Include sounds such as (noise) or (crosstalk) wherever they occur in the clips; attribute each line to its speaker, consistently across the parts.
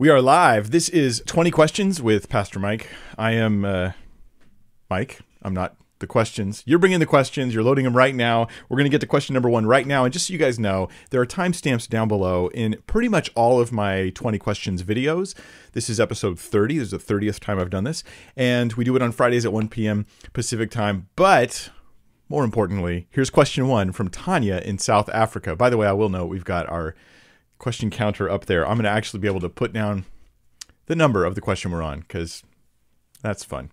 Speaker 1: We are live. This is 20 Questions with Pastor Mike. I am uh, Mike. I'm not the questions. You're bringing the questions. You're loading them right now. We're going to get to question number one right now. And just so you guys know, there are timestamps down below in pretty much all of my 20 questions videos. This is episode 30. This is the 30th time I've done this. And we do it on Fridays at 1 p.m. Pacific time. But more importantly, here's question one from Tanya in South Africa. By the way, I will note we've got our question counter up there. I'm going to actually be able to put down the number of the question we're on because that's fun.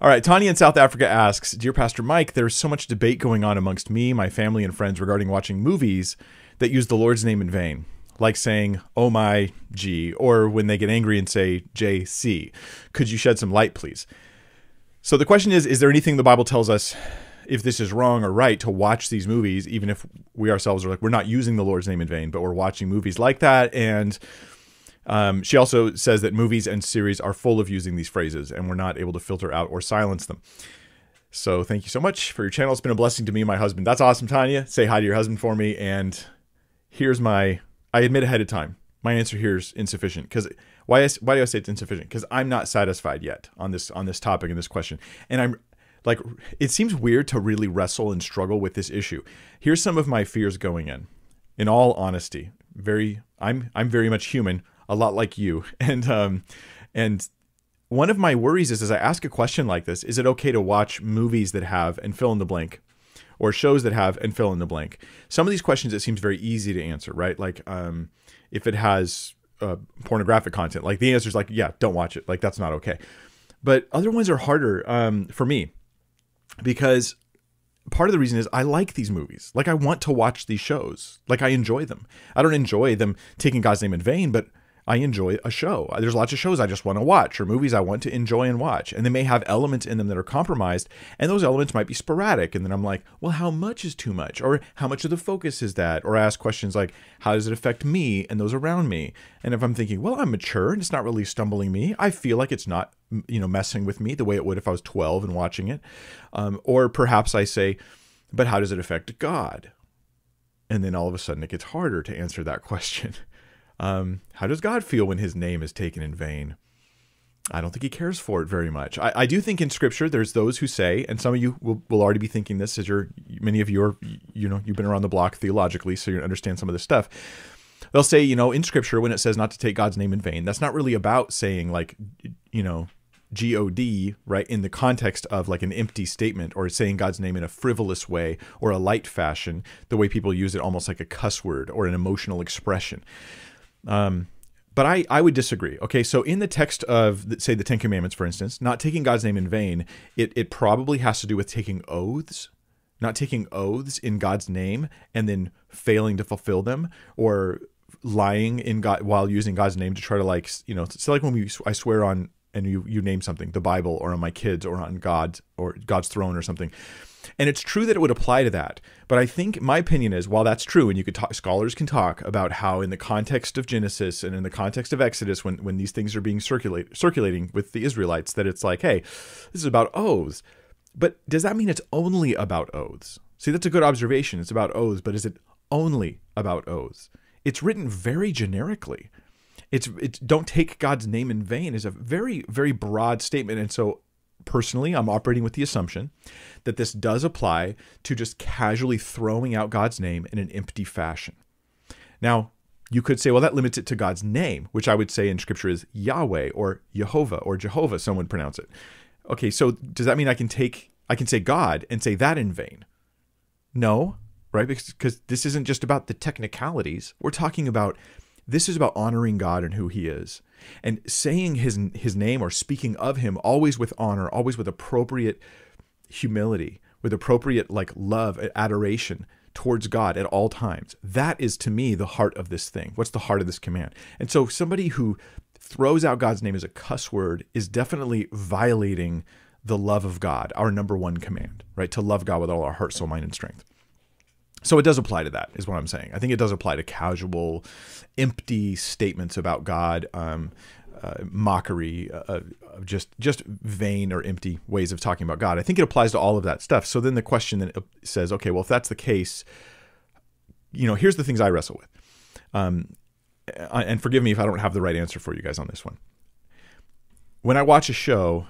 Speaker 1: All right, Tanya in South Africa asks Dear Pastor Mike, there's so much debate going on amongst me, my family, and friends regarding watching movies that use the Lord's name in vain, like saying, Oh my G, or when they get angry and say JC. Could you shed some light, please? So the question is Is there anything the Bible tells us if this is wrong or right to watch these movies, even if we ourselves are like, we're not using the Lord's name in vain, but we're watching movies like that. And um, she also says that movies and series are full of using these phrases, and we're not able to filter out or silence them. So thank you so much for your channel. It's been a blessing to me and my husband. That's awesome, Tanya. Say hi to your husband for me. And here's my I admit ahead of time, my answer here is insufficient. Because why, why do I say it's insufficient? Because I'm not satisfied yet on this on this topic and this question. And I'm like it seems weird to really wrestle and struggle with this issue. Here's some of my fears going in. In all honesty, very I'm I'm very much human, a lot like you. (laughs) And um and one of my worries is as I ask a question like this, is it okay to watch movies that have and fill in the blank or shows that have and fill in the blank? Some of these questions it seems very easy to answer, right? Like um if it has uh, pornographic content, like the answer is like, yeah, don't watch it. Like that's not okay. But other ones are harder um, for me because part of the reason is I like these movies. Like I want to watch these shows. Like I enjoy them. I don't enjoy them taking God's name in vain, but I enjoy a show. There's lots of shows I just want to watch or movies I want to enjoy and watch. And they may have elements in them that are compromised, and those elements might be sporadic. And then I'm like, well, how much is too much? Or how much of the focus is that? Or I ask questions like, how does it affect me and those around me? And if I'm thinking, well, I'm mature and it's not really stumbling me, I feel like it's not, you know, messing with me the way it would if I was 12 and watching it. Um, or perhaps I say, but how does it affect God? And then all of a sudden it gets harder to answer that (laughs) question. Um, how does God feel when his name is taken in vain? I don't think he cares for it very much. I, I, do think in scripture there's those who say, and some of you will, will already be thinking this as you're many of you are you know, you've been around the block theologically, so you understand some of this stuff. They'll say, you know, in scripture when it says not to take God's name in vain, that's not really about saying like you know, God, right, in the context of like an empty statement or saying God's name in a frivolous way or a light fashion, the way people use it almost like a cuss word or an emotional expression. Um, but I, I would disagree. Okay, so in the text of, say, the Ten Commandments, for instance, not taking God's name in vain, it, it probably has to do with taking oaths, not taking oaths in God's name and then failing to fulfill them or lying in God while using God's name to try to like, you know, it's like when we, I swear on, and you, you name something, the Bible or on my kids or on God or God's throne or something. And it's true that it would apply to that. But I think my opinion is while that's true, and you could talk, scholars can talk about how in the context of Genesis and in the context of Exodus, when, when these things are being circulate, circulating with the Israelites, that it's like, hey, this is about oaths. But does that mean it's only about oaths? See, that's a good observation. It's about oaths, but is it only about oaths? It's written very generically. It's, it's don't take God's name in vain is a very, very broad statement. And so personally, I'm operating with the assumption that this does apply to just casually throwing out God's name in an empty fashion. Now, you could say, well, that limits it to God's name, which I would say in scripture is Yahweh or Jehovah or Jehovah, someone pronounce it. Okay, so does that mean I can take, I can say God and say that in vain? No, right? Because, because this isn't just about the technicalities. We're talking about this is about honoring God and who He is, and saying His His name or speaking of Him always with honor, always with appropriate humility, with appropriate like love, adoration towards God at all times. That is to me the heart of this thing. What's the heart of this command? And so somebody who throws out God's name as a cuss word is definitely violating the love of God, our number one command, right? To love God with all our heart, soul, mind, and strength. So it does apply to that, is what I'm saying. I think it does apply to casual, empty statements about God, um, uh, mockery, uh, just just vain or empty ways of talking about God. I think it applies to all of that stuff. So then the question then says, okay, well, if that's the case, you know, here's the things I wrestle with. Um, and forgive me if I don't have the right answer for you guys on this one. When I watch a show,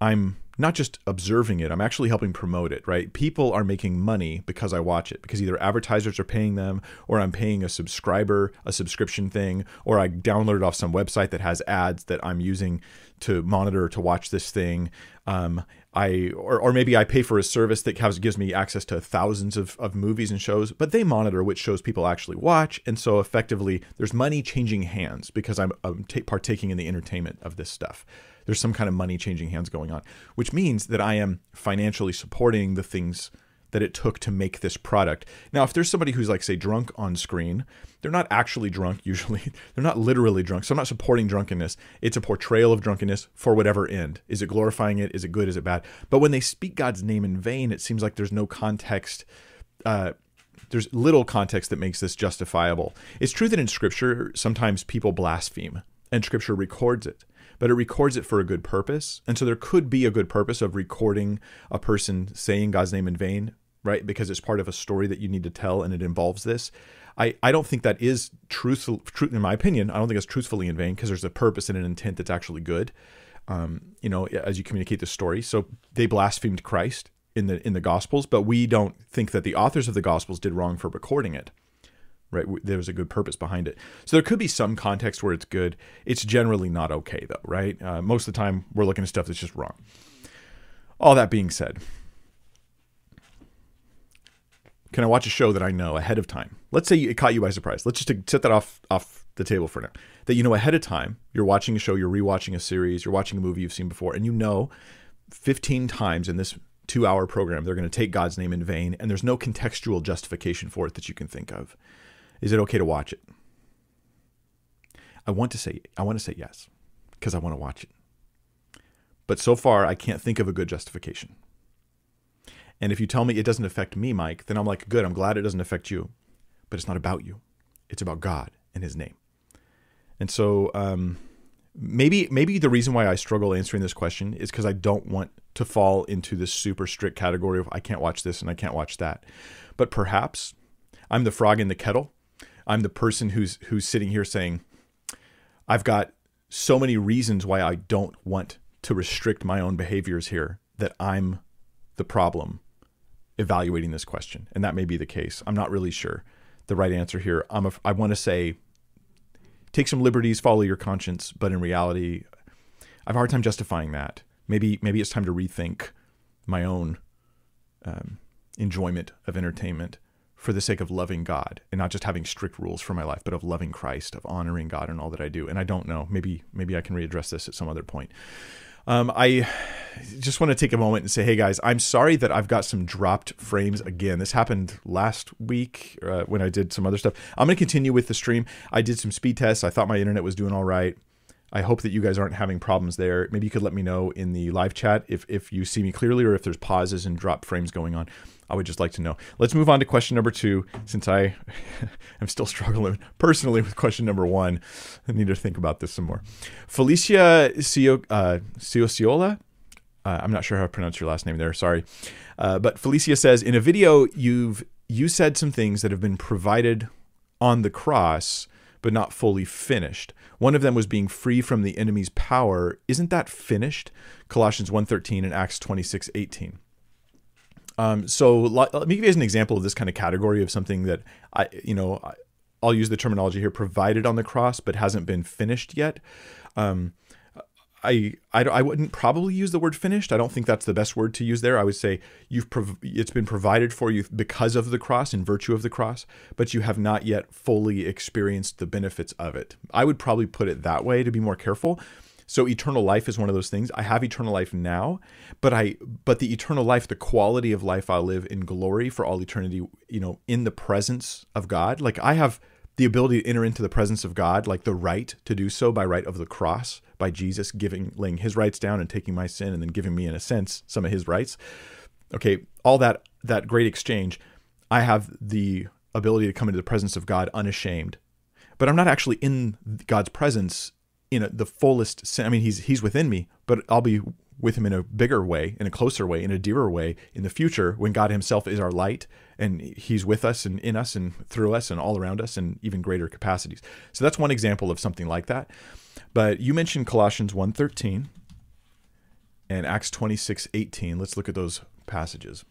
Speaker 1: I'm not just observing it, I'm actually helping promote it, right? People are making money because I watch it, because either advertisers are paying them, or I'm paying a subscriber, a subscription thing, or I downloaded off some website that has ads that I'm using to monitor to watch this thing. Um, I or, or maybe I pay for a service that has, gives me access to thousands of, of movies and shows, but they monitor which shows people actually watch, and so effectively there's money changing hands because I'm, I'm partaking in the entertainment of this stuff there's some kind of money changing hands going on, which means that I am financially supporting the things that it took to make this product. Now, if there's somebody who's like, say, drunk on screen, they're not actually drunk (laughs) usually. They're not literally drunk. So I'm not supporting drunkenness. It's a portrayal of drunkenness for whatever end. Is it glorifying it? Is it good? Is it bad? But when they speak God's name in vain, it seems like there's no context. Uh, there's little context that makes this justifiable. It's true that in Scripture, sometimes people blaspheme, and Scripture records it but it records it for a good purpose. And so there could be a good purpose of recording a person saying God's name in vain, right? Because it's part of a story that you need to tell and it involves this. I, I don't think that is truthful, truth, in my opinion, I don't think it's truthfully in vain because there's a purpose and an intent that's actually good. Um, you know, as you communicate the story. So they blasphemed Christ in the in the Gospels, but we don't think that the authors of the Gospels did wrong for recording it right? There's a good purpose behind it. So there could be some context where it's good. It's generally not okay, though, right? Uh, most of the time, we're looking at stuff that's just wrong. All that being said, can I watch a show that I know ahead of time? Let's say it caught you by surprise. Let's just set that off off the table for now. That you know ahead of time, you're watching a show, you're rewatching a series, you're watching a movie you've seen before, and you know 15 times in this two hour program they're going to take God's name in vain, and there's no contextual justification for it that you can think of. Is it okay to watch it? I want to say I want to say yes because I want to watch it. But so far I can't think of a good justification. And if you tell me it doesn't affect me, Mike, then I'm like, good, I'm glad it doesn't affect you. But it's not about you. It's about God and his name. And so um, maybe maybe the reason why I struggle answering this question is because I don't want to fall into this super strict category of I can't watch this and I can't watch that. But perhaps I'm the frog in the kettle I'm the person who's who's sitting here saying, I've got so many reasons why I don't want to restrict my own behaviors here that I'm the problem evaluating this question. And that may be the case. I'm not really sure the right answer here. I'm a, I want to say take some liberties, follow your conscience, but in reality, I have a hard time justifying that. Maybe maybe it's time to rethink my own um, enjoyment of entertainment for the sake of loving God and not just having strict rules for my life, but of loving Christ, of honoring God in all that I do. And I don't know. Maybe maybe I can readdress this at some other point. Um, I just want to take a moment and say, hey guys, I'm sorry that I've got some dropped frames again. This happened last week uh, when I did some other stuff. I'm going to continue with the stream. I did some speed tests. I thought my internet was doing all right. I hope that you guys aren't having problems there. Maybe you could let me know in the live chat if, if you see me clearly or if there's pauses and drop frames going on. I would just like to know. Let's move on to question number two, since I (laughs) am still struggling personally with question number one. I need to think about this some more. Felicia Cio, uh, uh, I'm not sure how to pronounce your last name there. Sorry, uh, but Felicia says in a video you've you said some things that have been provided on the cross but not fully finished. One of them was being free from the enemy's power. Isn't that finished? Colossians 1:13 and Acts 26:18. Um, so let me give you an example of this kind of category of something that I, you know, I'll use the terminology here, provided on the cross, but hasn't been finished yet. Um, I, I, I wouldn't probably use the word finished. I don't think that's the best word to use there. I would say you've prov- it's been provided for you because of the cross, in virtue of the cross, but you have not yet fully experienced the benefits of it. I would probably put it that way to be more careful. So eternal life is one of those things. I have eternal life now, but I but the eternal life, the quality of life I'll live in glory for all eternity, you know, in the presence of God. Like I have the ability to enter into the presence of God, like the right to do so by right of the cross by Jesus giving laying his rights down and taking my sin and then giving me in a sense some of his rights. Okay, all that that great exchange, I have the ability to come into the presence of God unashamed. But I'm not actually in God's presence in a, the fullest sense. I mean, he's he's within me, but I'll be with him in a bigger way, in a closer way, in a dearer way in the future when God himself is our light and he's with us and in us and through us and all around us in even greater capacities. So that's one example of something like that. But you mentioned Colossians 1:13 and Acts 26:18. Let's look at those passages.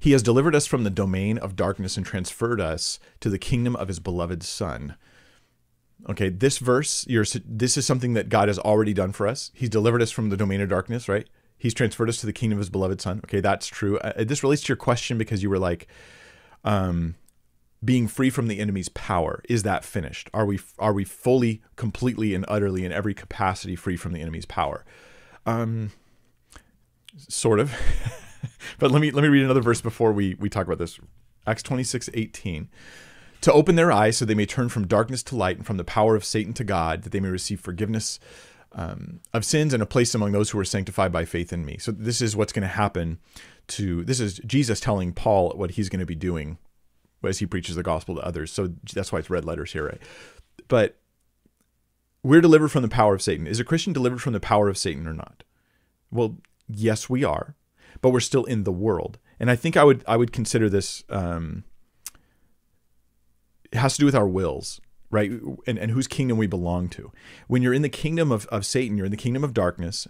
Speaker 1: He has delivered us from the domain of darkness and transferred us to the kingdom of his beloved son. Okay, this verse, this is something that God has already done for us. He's delivered us from the domain of darkness, right? He's transferred us to the kingdom of his beloved son. Okay, that's true. Uh, this relates to your question because you were like, um, being free from the enemy's power. Is that finished? Are we are we fully, completely, and utterly in every capacity free from the enemy's power? Um, sort of. (laughs) but let me let me read another verse before we we talk about this. Acts 26, 18 to open their eyes so they may turn from darkness to light and from the power of Satan to God, that they may receive forgiveness um, of sins and a place among those who are sanctified by faith in me. So this is what's going to happen to this is Jesus telling Paul what he's going to be doing as he preaches the gospel to others. So that's why it's red letters here, right? But we're delivered from the power of Satan. Is a Christian delivered from the power of Satan or not? Well, yes, we are, but we're still in the world. And I think I would I would consider this um, it has to do with our wills, right? And, and whose kingdom we belong to. When you're in the kingdom of, of Satan, you're in the kingdom of darkness,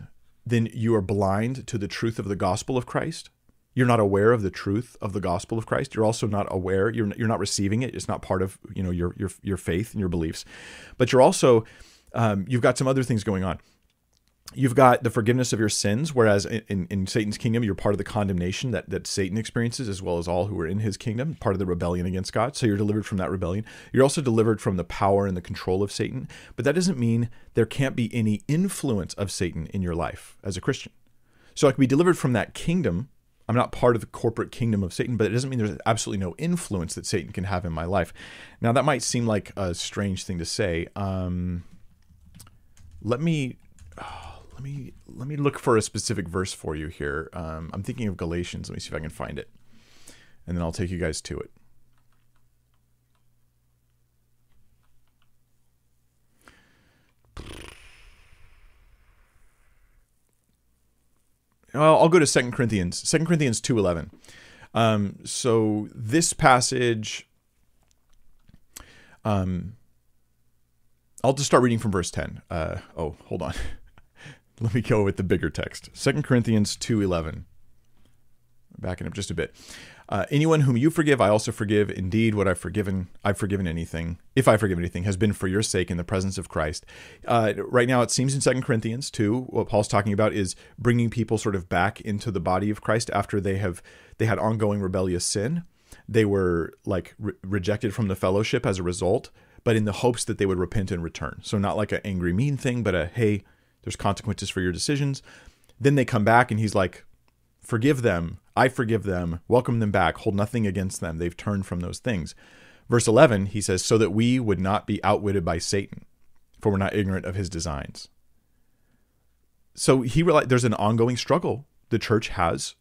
Speaker 1: then you are blind to the truth of the gospel of Christ. You're not aware of the truth of the gospel of Christ. You're also not aware. You're, you're not receiving it. It's not part of you know your your your faith and your beliefs. But you're also um, you've got some other things going on you've got the forgiveness of your sins, whereas in, in, Satan's kingdom, you're part of the condemnation that, that Satan experiences, as well as all who are in his kingdom, part of the rebellion against God. So you're delivered from that rebellion. You're also delivered from the power and the control of Satan. But that doesn't mean there can't be any influence of Satan in your life as a Christian. So I can be delivered from that kingdom. I'm not part of the corporate kingdom of Satan, but it doesn't mean there's absolutely no influence that Satan can have in my life. Now, that might seem like a strange thing to say. Um, let me. Oh, let me let me look for a specific verse for you here. Um, I'm thinking of Galatians. Let me see if I can find it, and then I'll take you guys to it. Well, I'll go to Second Corinthians, Second Corinthians 2.11. Um, so this passage, um, I'll just start reading from verse 10. Uh, oh, hold on. (laughs) (laughs) Let me go with the bigger text. 2 Corinthians 2:11. Backing up just a bit. Uh, anyone whom you forgive, I also forgive. Indeed, what I've forgiven, I've forgiven anything. If I forgive anything, has been for your sake in the presence of Christ. Uh, right now, it seems in Second Corinthians 2, what Paul's talking about is bringing people sort of back into the body of Christ after they have they had ongoing rebellious sin. They were like re- rejected from the fellowship as a result, but in the hopes that they would repent and return. So not like an angry, mean thing, but a hey, there's consequences for your decisions. Then they come back and he's like, Forgive them. I forgive them. Welcome them back. Hold nothing against them. They've turned from those things. Verse 11, he says, So that we would not be outwitted by Satan, for we're not ignorant of his designs. So he realized there's an ongoing struggle the church has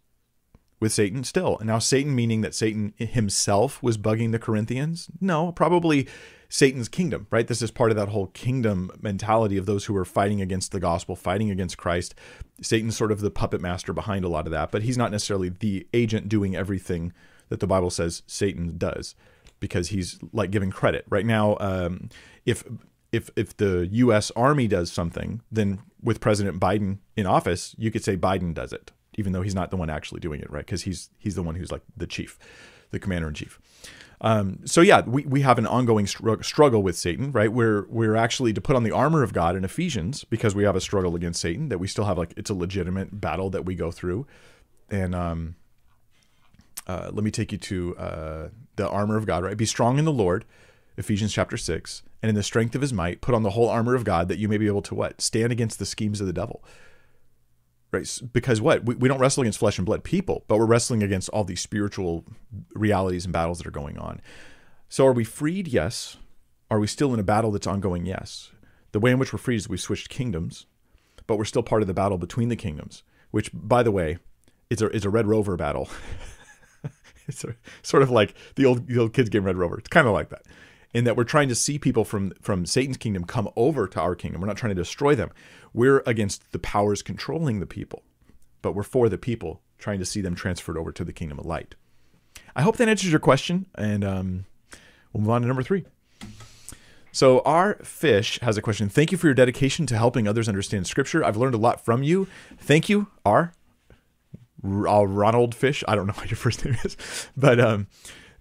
Speaker 1: with Satan still. Now, Satan meaning that Satan himself was bugging the Corinthians? No, probably Satan's kingdom, right? This is part of that whole kingdom mentality of those who are fighting against the gospel, fighting against Christ. Satan's sort of the puppet master behind a lot of that, but he's not necessarily the agent doing everything that the Bible says Satan does because he's like giving credit. Right now, um, if if if the U.S. Army does something, then with President Biden in office, you could say Biden does it, even though he's not the one actually doing it, right? Because he's he's the one who's like the chief, the commander in chief. Um, so yeah, we, we have an ongoing str- struggle with Satan, right? We're we're actually to put on the armor of God in Ephesians because we have a struggle against Satan that we still have like it's a legitimate battle that we go through, and um, uh, let me take you to uh, the armor of God, right? Be strong in the Lord, Ephesians chapter six, and in the strength of His might, put on the whole armor of God that you may be able to what stand against the schemes of the devil right? Because what? We, we don't wrestle against flesh and blood people but we're wrestling against all these spiritual realities and battles that are going on. So are we freed? Yes. Are we still in a battle that's ongoing? Yes. The way in which we're freed is we've switched kingdoms but we're still part of the battle between the kingdoms which by the way is a, is a red rover battle. (laughs) It's a, sort of like the old, the old kids game red rover. It's kind of like that in that we're trying to see people from from Satan's kingdom come over to our kingdom. We're not trying to destroy them. We're against the powers controlling the people, but we're for the people, trying to see them transferred over to the kingdom of light. I hope that answers your question, and um, we'll move on to number three. So, our fish has a question. Thank you for your dedication to helping others understand Scripture. I've learned a lot from you. Thank you, R. Uh, Ronald Fish. I don't know (laughs) what your first name is, but um,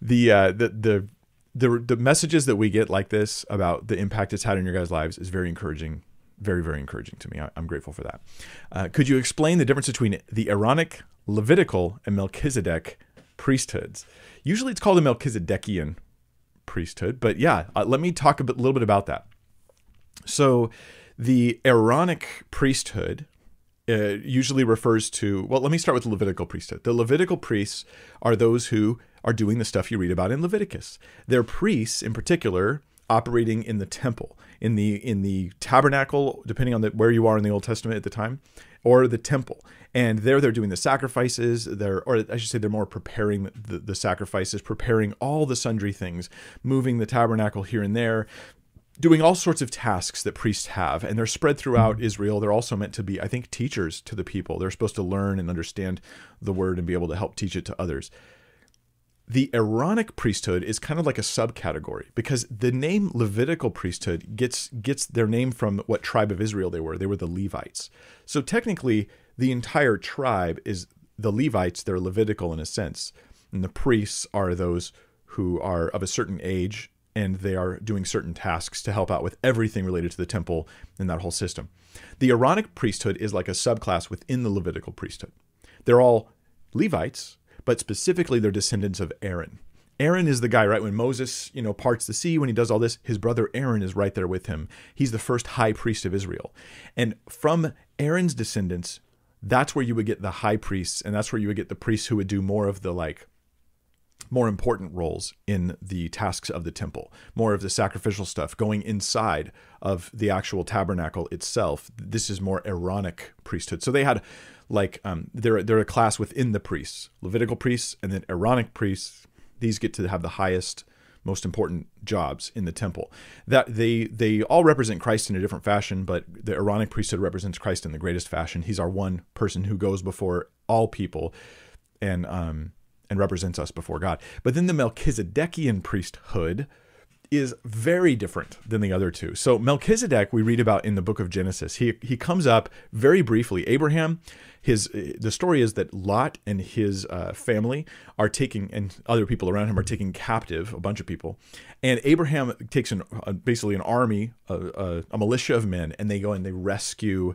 Speaker 1: the, uh, the the the the messages that we get like this about the impact it's had on your guys' lives is very encouraging. Very, very encouraging to me. I, am grateful for that. Uh, could you explain the difference between the Aaronic, Levitical, and Melchizedek priesthoods? Usually it's called a Melchizedekian priesthood. But yeah, uh, let me talk a bit, little bit about that. So, the Aaronic priesthood uh, usually refers to, well, let me start with the Levitical priesthood. The Levitical priests are those who are doing the stuff you read about in Leviticus. They're priests, in particular, operating in the temple, in the in the tabernacle, depending on the, where you are in the Old Testament at the time, or the temple. And there they're doing the sacrifices. They're or i should say they're more preparing the, the sacrifices preparing all the sundry things moving the tabernacle here and there doing all sorts of tasks that priests have. And they're spread throughout mm-hmm. israel. They're also meant to be i think teachers to the people. They're supposed to learn and understand the word and be able to help teach it to others the Aaronic priesthood is kind of like a subcategory because the name Levitical priesthood gets gets their name from what tribe of Israel they were. They were the Levites. So technically, the entire tribe is the Levites, they're Levitical in a sense. And the priests are those who are of a certain age and they are doing certain tasks to help out with everything related to the temple and that whole system. The Aaronic priesthood is like a subclass within the Levitical priesthood. They're all Levites, but specifically they're descendants of Aaron. Aaron is the guy, right? When Moses, you know, parts the sea, when he does all this, his brother Aaron is right there with him. He's the first high priest of Israel. And from Aaron's descendants, that's where you would get the high priests and that's where you would get the priests who would do more of the like more important roles in the tasks of the temple, more of the sacrificial stuff, going inside of the actual tabernacle itself. This is more Aaronic priesthood. So they had like um, they're they're a class within the priests, Levitical priests, and then Aaronic priests. These get to have the highest most important jobs in the temple. That they they all represent Christ in a different fashion, but the Aaronic priesthood represents Christ in the greatest fashion. He's our one person who goes before all people and um and represents us before God. But then the Melchizedekian priesthood is very different than the other two. So Melchizedek we read about in the book of Genesis. He he comes up very briefly. Abraham, his the story is that Lot and his uh, family are taking and other people around him are taking captive a bunch of people, and Abraham takes an uh, basically an army, a, militia of men, and they go and they rescue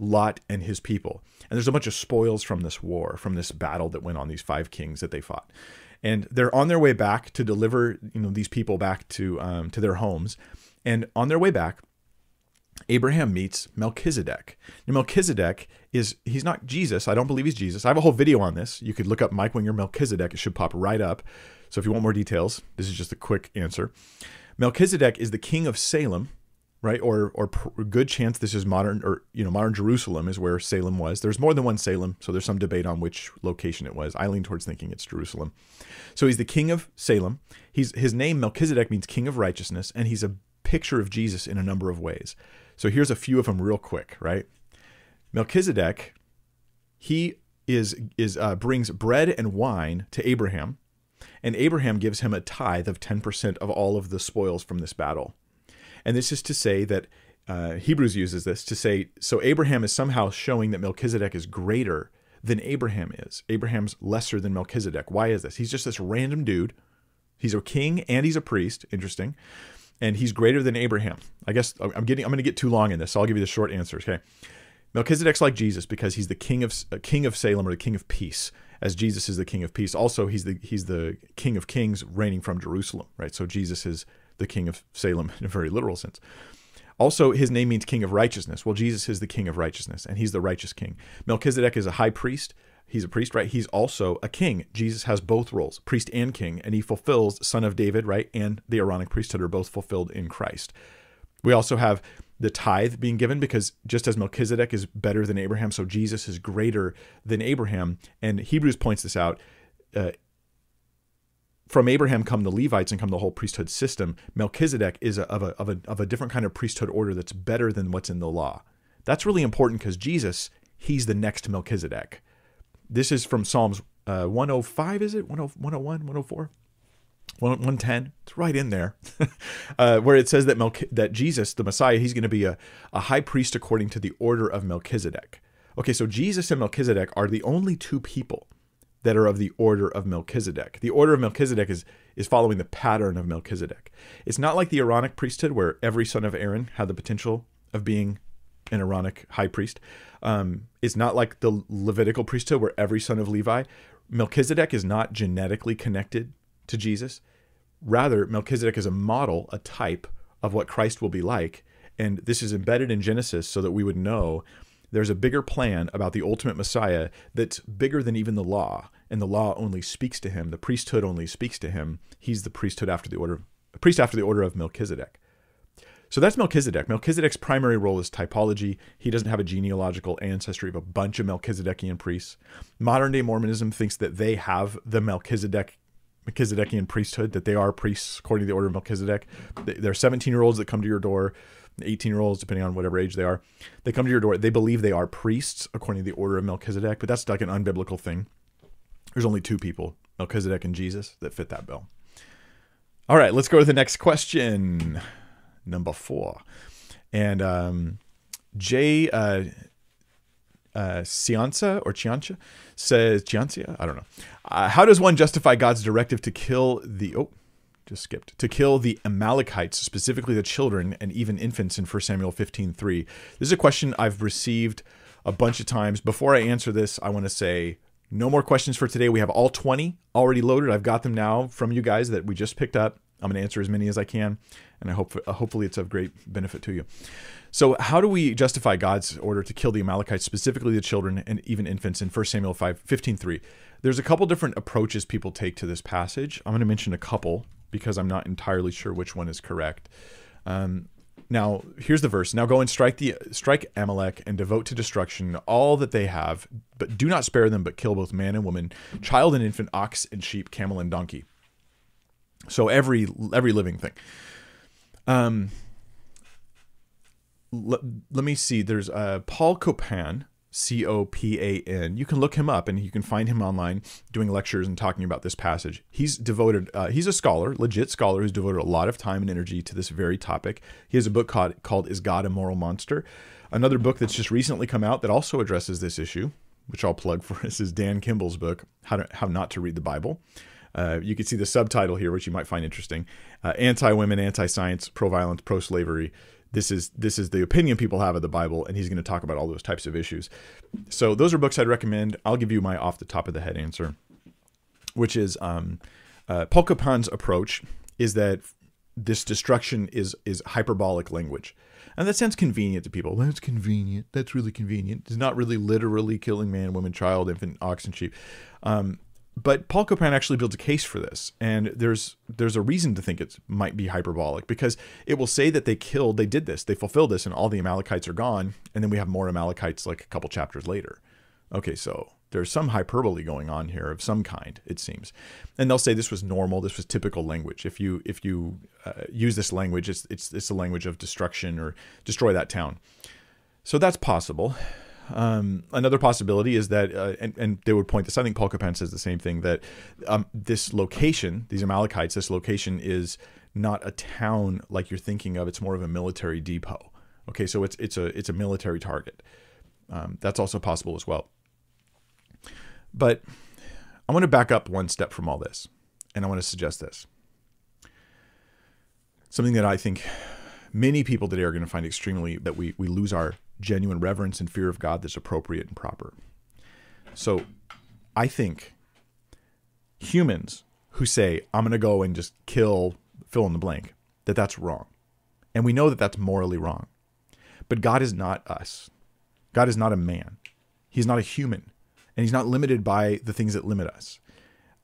Speaker 1: Lot and his people. And there's a bunch of spoils from this war, from this battle that went on these five kings that they fought. And they're on their way back to deliver you know these people back to um, to their homes. And on their way back abraham meets melchizedek. Now melchizedek is he's not jesus. I don't believe he's jesus. I have a whole video on this. You could look up mike winger melchizedek. It should pop right up. So if you want more details this is just a quick answer. Melchizedek is the king of salem right? Or or good chance this is modern or you know modern Jerusalem is where Salem was. There's more than one Salem, so there's some debate on which location it was. I lean towards thinking it's Jerusalem. So he's the king of Salem. He's his name Melchizedek means king of righteousness, and he's a picture of Jesus in a number of ways. So here's a few of them real quick, right? Melchizedek, he is is uh, brings bread and wine to Abraham, and Abraham gives him a tithe of ten percent of all of the spoils from this battle. And this is to say that uh, Hebrews uses this to say, so Abraham is somehow showing that Melchizedek is greater than Abraham is. Abraham's lesser than Melchizedek. Why is this? He's just this random dude. He's a king and he's a priest. Interesting. And he's greater than Abraham. I guess I'm getting. I'm going to get too long in this. So I'll give you the short answers. Okay. Melchizedek's like Jesus because he's the king of uh, king of Salem or the king of peace, as Jesus is the king of peace. Also, he's the he's the king of kings reigning from Jerusalem, right? So Jesus is the king of Salem (laughs) in a very literal sense. Also, his name means king of righteousness. Well, Jesus is the king of righteousness, and he's the righteous king. Melchizedek is a high priest. He's a priest, right? He's also a king. Jesus has both roles, priest and king, and he fulfills son of David, right? And the Aaronic priesthood are both fulfilled in Christ. We also have the tithe being given because just as Melchizedek is better than Abraham, so Jesus is greater than Abraham. And Hebrews points this out. Uh, from Abraham come the Levites and come the whole priesthood system. Melchizedek is a, of, a, of, a, of a different kind of priesthood order that's better than what's in the law. That's really important because Jesus, he's the next Melchizedek. This is from Psalms uh, 105, is it? 101, 104? 110 it's right in there (laughs) uh, where it says that Melch- that jesus the messiah he's going to be a, a high priest according to the order of melchizedek okay so jesus and melchizedek are the only two people that are of the order of Melchizedek. The order of Melchizedek is, is following the pattern of Melchizedek. It's not like the Aaronic priesthood, where every son of Aaron had the potential of being an Aaronic high priest. Um, it's not like the Levitical priesthood, where every son of Levi. Melchizedek is not genetically connected to Jesus. Rather, Melchizedek is a model, a type of what Christ will be like. And this is embedded in Genesis so that we would know there's a bigger plan about the ultimate Messiah that's bigger than even the law, and the law only speaks to him. The priesthood only speaks to him. He's the priesthood after the order, priest after the order of Melchizedek. So that's Melchizedek. Melchizedek's primary role is typology. He doesn't have a genealogical ancestry of a bunch of Melchizedekian priests. Modern day Mormonism thinks that they have the Melchizedek Melchizedekian priesthood, that they are priests according to the order of Melchizedek. They're 17 year olds that come to your door 18 year olds, depending on whatever age they are, they come to your door. They believe they are priests according to the order of Melchizedek, but that's like an unbiblical thing. There's only two people, Melchizedek and Jesus, that fit that bill. All right, let's go to the next question, number four. And um, Jay uh, uh, Cianza or Chiancha says, Chiancia? I don't know. Uh, how does one justify God's directive to kill the. Oh, just skipped to kill the Amalekites, specifically the children and even infants in 1 Samuel 15:3. This is a question I've received a bunch of times. Before I answer this, I want to say no more questions for today. We have all 20 already loaded. I've got them now from you guys that we just picked up. I'm going to answer as many as I can, and I hope uh, hopefully it's of great benefit to you. So, how do we justify God's order to kill the Amalekites, specifically the children and even infants in 1 Samuel 5, 15, 3? There's a couple different approaches people take to this passage. I'm going to mention a couple because I'm not entirely sure which one is correct. Um, now here's the verse. Now go and strike the strike Amalek and devote to destruction all that they have, but do not spare them, but kill both man and woman, child and infant, ox and sheep, camel and donkey. So every every living thing. Um, let, let me see. There's uh, Paul Copan C O P A N. You can look him up and you can find him online doing lectures and talking about this passage. He's devoted, uh, he's a scholar, legit scholar who's devoted a lot of time and energy to this very topic. He has a book called, called Is God a Moral Monster? Another book that's just recently come out that also addresses this issue, which I'll plug for us, is Dan Kimball's book, How, to, How Not to Read the Bible. Uh, you can see the subtitle here, which you might find interesting uh, Anti Women, Anti Science, Pro Violence, Pro Slavery this is this is the opinion people have of the Bible, and he's going to talk about all those types of issues. So those are books I'd recommend. I'll give you my off the top of the head answer, which is um, uh, Paul Copan's approach is that this destruction is is hyperbolic language. And that sounds convenient to people. That's convenient. That's really convenient. It's not really literally killing man, woman, child, infant, ox, and sheep. Um, but Paul Copan actually builds a case for this, and there's there's a reason to think it might be hyperbolic because it will say that they killed, they did this, they fulfilled this, and all the Amalekites are gone, and then we have more Amalekites like a couple chapters later. Okay, so there's some hyperbole going on here of some kind, it seems, and they'll say this was normal, this was typical language. If you if you uh, use this language, it's it's it's a language of destruction or destroy that town. So that's possible. Um, another possibility is that, uh, and, and, they would point this, I think Paul Copan says the same thing, that um, this location, these Amalekites, this location is not a town like you're thinking of. It's more of a military depot. Okay, so it's it's a it's a military target. Um, that's also possible as well. But I want to back up one step from all this, and I want to suggest this. Something that I think many people today are going to find extremely that we we lose our genuine reverence and fear of God that's appropriate and proper. So I think humans who say, I'm going to go and just kill fill in the blank, that that's wrong. And we know that that's morally wrong. But God is not us. God is not a man. He's not a human. And he's not limited by the things that limit us.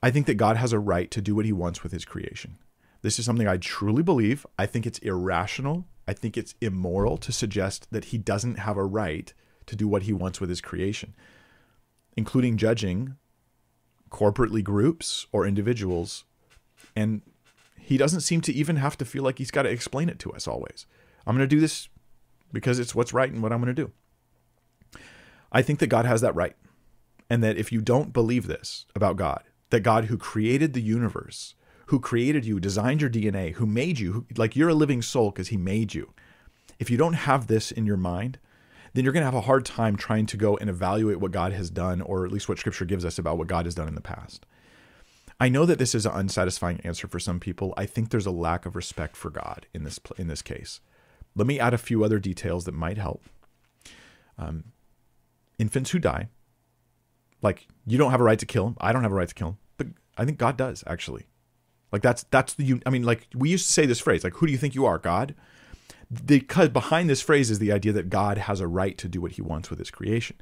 Speaker 1: I think that God has a right to do what he wants with his creation. This is something I truly believe. I think it's irrational I think it's immoral to suggest that he doesn't have a right to do what he wants with his creation, including judging corporately groups or individuals And he doesn't seem to even have to feel like he's got to explain it to us always. I'm going to do this because it's what's right and what I'm going to do. I think that God has that right. And that if you don't believe this about God, that God who created the universe, who created you, designed your DNA, who made you, who, like you're a living soul because he made you. If you don't have this in your mind, then you're going to have a hard time trying to go and evaluate what God has done, or at least what scripture gives us about what God has done in the past. I know that this is an unsatisfying answer for some people. I think there's a lack of respect for God in this in this case. Let me add a few other details that might help. Um, infants who die, like you don't have a right to kill them. I don't have a right to kill them, but I think God does actually. Like that's that's the I mean like we used to say this phrase like who do you think you are God? Because behind this phrase is the idea that God has a right to do what He wants with His creation.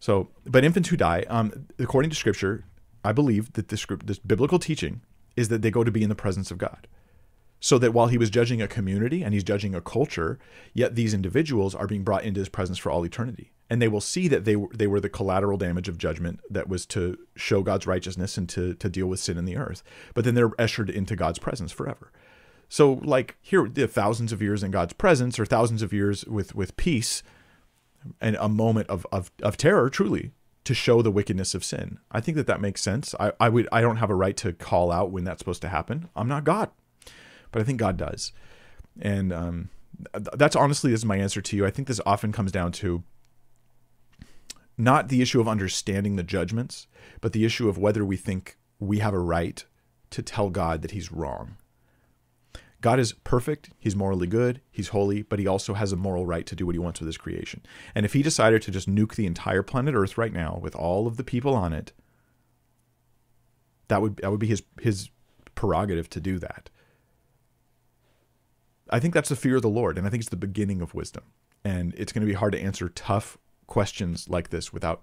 Speaker 1: So, but infants who die, um, according to Scripture, I believe that this, this biblical teaching is that they go to be in the presence of God. So that while he was judging a community and he's judging a culture, yet these individuals are being brought into his presence for all eternity. And they will see that they were, they were the collateral damage of judgment that was to show God's righteousness and to, to deal with sin in the earth. But then they're ushered into God's presence forever. So, like here, the thousands of years in God's presence, or thousands of years with with peace, and a moment of of, of terror, truly, to show the wickedness of sin. I think that that makes sense. I, I would I don't have a right to call out when that's supposed to happen. I'm not God, but I think God does, and um, that's honestly this is my answer to you. I think this often comes down to not the issue of understanding the judgments, but the issue of whether we think we have a right to tell God that He's wrong. God is perfect, he's morally good, he's holy, but he also has a moral right to do what he wants with his creation. And if he decided to just nuke the entire planet Earth right now with all of the people on it, that would that would be his his prerogative to do that. I think that's the fear of the Lord, and I think it's the beginning of wisdom. And it's going to be hard to answer tough questions like this without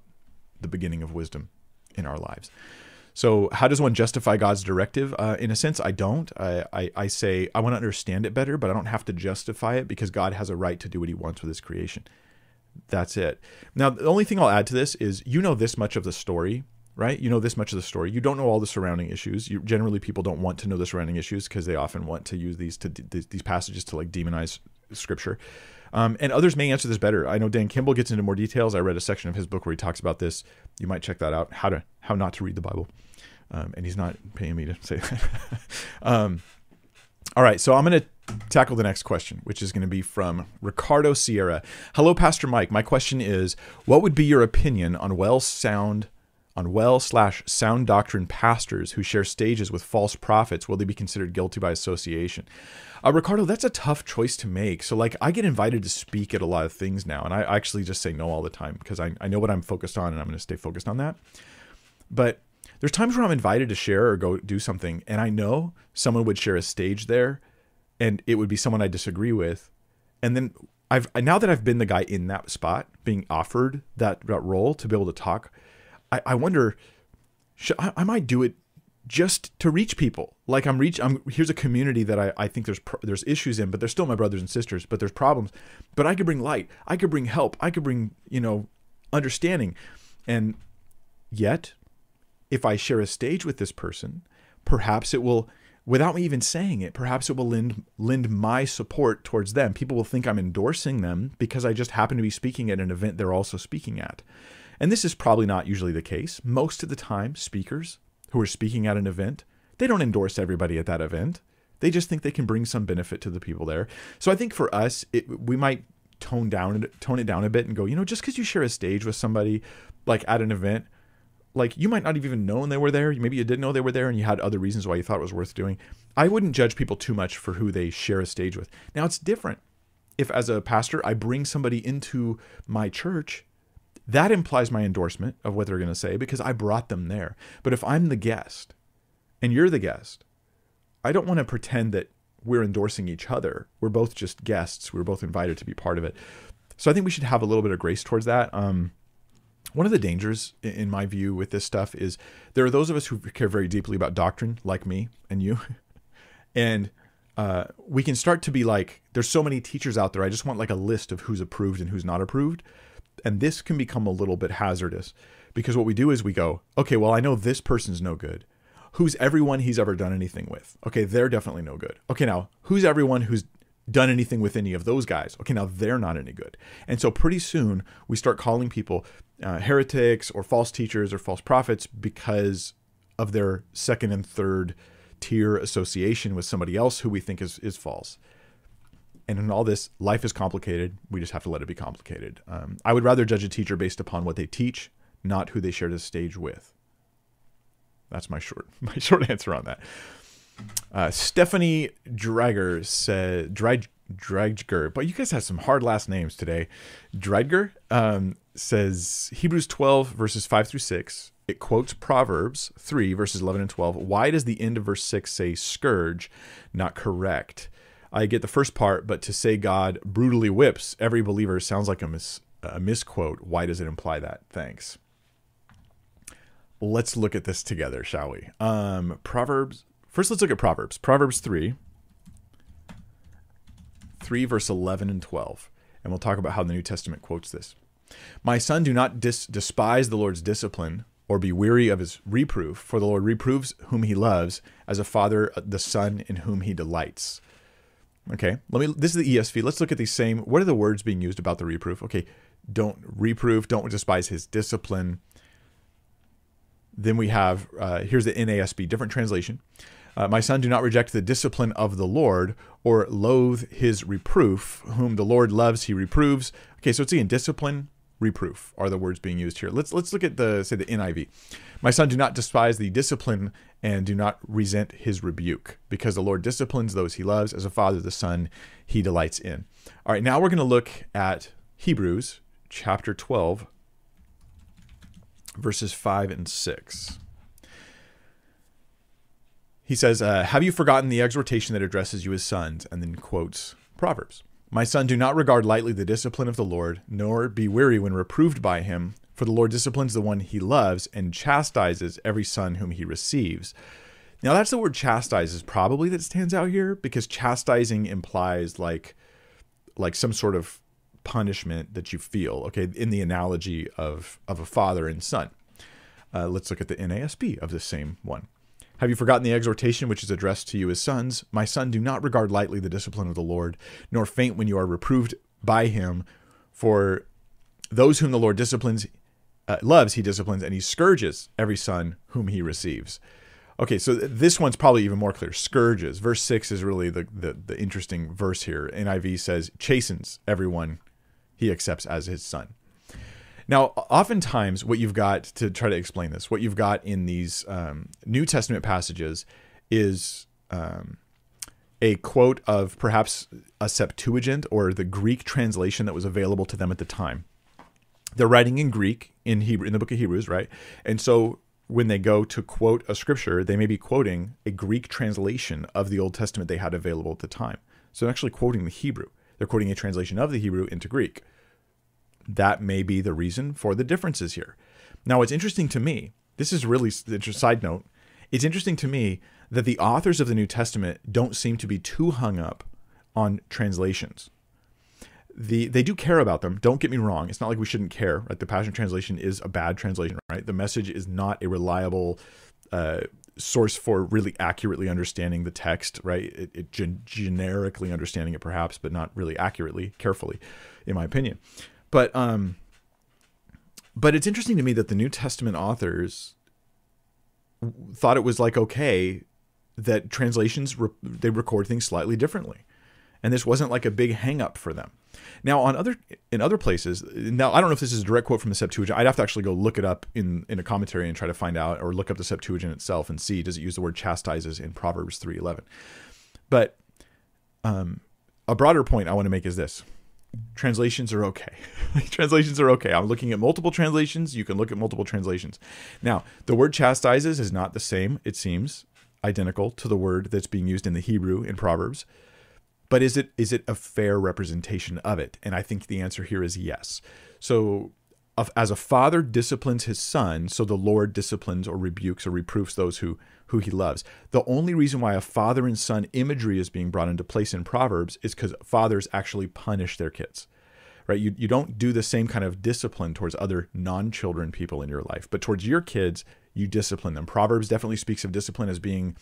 Speaker 1: the beginning of wisdom in our lives. So, how does one justify God's directive? Uh, in a sense, I don't. I, I, I say I want to understand it better, but I don't have to justify it because God has a right to do what he wants with his creation. That's it. Now, the only thing I'll add to this is you know this much of the story, right? You know this much of the story. You don't know all the surrounding issues. You, generally, people don't want to know the surrounding issues because they often want to use these to these passages to like demonize scripture. Um, and others may answer this better. I know Dan Kimball gets into more details. I read a section of his book where he talks about this. You might check that out. How to how not to read the Bible. Um, and he's not paying me to say that. (laughs) um, all right, so I'm going to tackle the next question, which is going to be from Ricardo Sierra. Hello, Pastor Mike. My question is, what would be your opinion on well sound on well slash sound doctrine pastors who share stages with false prophets? Will they be considered guilty by association? Uh, Ricardo, that's a tough choice to make. So, like, I get invited to speak at a lot of things now, and I actually just say no all the time because I, I know what I'm focused on and I'm going to stay focused on that. But there's times where I'm invited to share or go do something, and I know someone would share a stage there, and it would be someone I disagree with, and then I've now that I've been the guy in that spot, being offered that, that role to be able to talk, I, I wonder, should, I, I might do it just to reach people. Like I'm reach, I'm here's a community that I, I think there's there's issues in, but they're still my brothers and sisters. But there's problems. But I could bring light. I could bring help. I could bring you know understanding, and yet if I share a stage with this person, perhaps it will, without me even saying it, perhaps it will lend lend my support towards them. People will think I'm endorsing them because I just happen to be speaking at an event they're also speaking at. And this is probably not usually the case. Most of the time, speakers who are speaking at an event, they don't endorse everybody at that event. They just think they can bring some benefit to the people there. So I think for us, it, we might tone down tone it down a bit and go, you know, just because you share a stage with somebody like at an event like you might not have even known they were there. Maybe you didn't know they were there and you had other reasons why you thought it was worth doing. I wouldn't judge people too much for who they share a stage with. Now it's different. If as a pastor I bring somebody into my church, that implies my endorsement of what they're going to say because I brought them there. But if I'm the guest and you're the guest, I don't want to pretend that we're endorsing each other. We're both just guests. We we're both invited to be part of it. So I think we should have a little bit of grace towards that. Um, one of the dangers, in my view, with this stuff is there are those of us who care very deeply about doctrine, like me and you, (laughs) and uh, we can start to be like, there's so many teachers out there. I just want like a list of who's approved and who's not approved, and this can become a little bit hazardous because what we do is we go, okay, well, I know this person's no good. who's everyone he's ever done anything with? Okay, they're definitely no good. Okay, now who's everyone who's done anything with any of those guys? Okay, now they're not any good. And so pretty soon we start calling people uh, heretics or false teachers or false prophets because of their second and third tier association with somebody else who we think is is false. And in all this, life is complicated. We just have to let it be complicated. Um, I would rather judge a teacher based upon what they teach, not who they share the stage with. That's my short (laughs) my short answer on that. Uh, Stephanie Drager said Drag Dragger, but you guys have some hard last names today. Dreidger um, says Hebrews 12 verses 5 through 6. It quotes Proverbs 3 verses 11 and 12. Why does the end of verse 6 say scourge, not correct? I get the first part, but to say God brutally whips every believer sounds like a, mis- a misquote. Why does it imply that? Thanks. Let's look at this together, shall we? Um, Proverbs. First, let's look at Proverbs. Proverbs 3, 3, verse 11 and 12. And we'll talk about how the New Testament quotes this. My son, do not dis- despise the Lord's discipline or be weary of his reproof, for the Lord reproves whom he loves, as a father the son in whom he delights. Okay, let me. This is the ESV. Let's look at these same. What are the words being used about the reproof? Okay, don't reprove. Don't despise his discipline. Then we have uh, here's the NASB, different translation. Uh, My son, do not reject the discipline of the Lord, or loathe his reproof. Whom the Lord loves, he reproves. Okay, so it's again discipline, reproof are the words being used here. Let's let's look at the say the NIV. My son, do not despise the discipline and do not resent his rebuke, because the Lord disciplines those he loves, as a father the son he delights in. All right, now we're going to look at Hebrews chapter 12, verses 5 and 6. He says, uh, Have you forgotten the exhortation that addresses you as sons? And then quotes Proverbs. My son, do not regard lightly the discipline of the Lord, nor be weary when reproved by him. For the Lord disciplines the one he loves and chastises every son whom he receives. Now, that's the word chastises probably that stands out here because chastising implies like like some sort of punishment that you feel. Okay, in the analogy of of a father and son. Uh, let's look at the NASB of the same one. Have you forgotten the exhortation which is addressed to you as sons? My son, do not regard lightly the discipline of the Lord, nor faint when you are reproved by him. For those whom the Lord disciplines, uh, loves, he disciplines, and he scourges every son whom he receives. Okay, so this one's probably even more clear. Scourges. Verse 6 is really the, the, the interesting verse here. NIV says, chastens everyone he accepts as his son. Now, oftentimes, what you've got to try to explain this, what you've got in these um, New Testament passages is um, a quote of perhaps a Septuagint or the Greek translation that was available to them at the time. They're writing in Greek in Hebrew in the book of Hebrews, right? And so when they go to quote a scripture, they may be quoting a Greek translation of the Old Testament they had available at the time. So they're actually quoting the Hebrew. They're quoting a translation of the Hebrew into Greek that may be the reason for the differences here. Now, what's interesting to me, this is really just side note, it's interesting to me that the authors of the New Testament don't seem to be too hung up on translations. The, they do care about them. Don't get me wrong. It's not like we shouldn't care. Right? The Passion Translation is a bad translation. Right? The message is not a reliable uh, source for really accurately understanding the text. Right? It, it gen- generically understanding it, perhaps, but not really accurately, carefully, in my opinion. But um, but it's interesting to me that the New Testament authors thought it was like okay that translations re- they record things slightly differently. And this wasn't like a big hang up for them. Now on other in other places now i don't know if this is a direct quote from the septuagint i'd have to actually go look it up in in a commentary and try to find out or look up the septuagint itself and see does it use the word chastises in proverbs 3.11 but um, a broader point i want to make is this translations are okay. (laughs) translations are okay. I'm looking at multiple translations. You can look at multiple translations. Now, the word chastises is not the same, it seems, identical to the word that's being used in the Hebrew in Proverbs. But is it is it a fair representation of it? And I think the answer here is yes. So as a father disciplines his son, so the Lord disciplines or rebukes or reproofs those who who he loves. The only reason why a father and son imagery is being brought into place in Proverbs is because fathers actually punish their kids. right? You, you don't do the same kind of discipline towards other non children people in your life, but towards your kids, you discipline them. Proverbs definitely speaks of discipline as being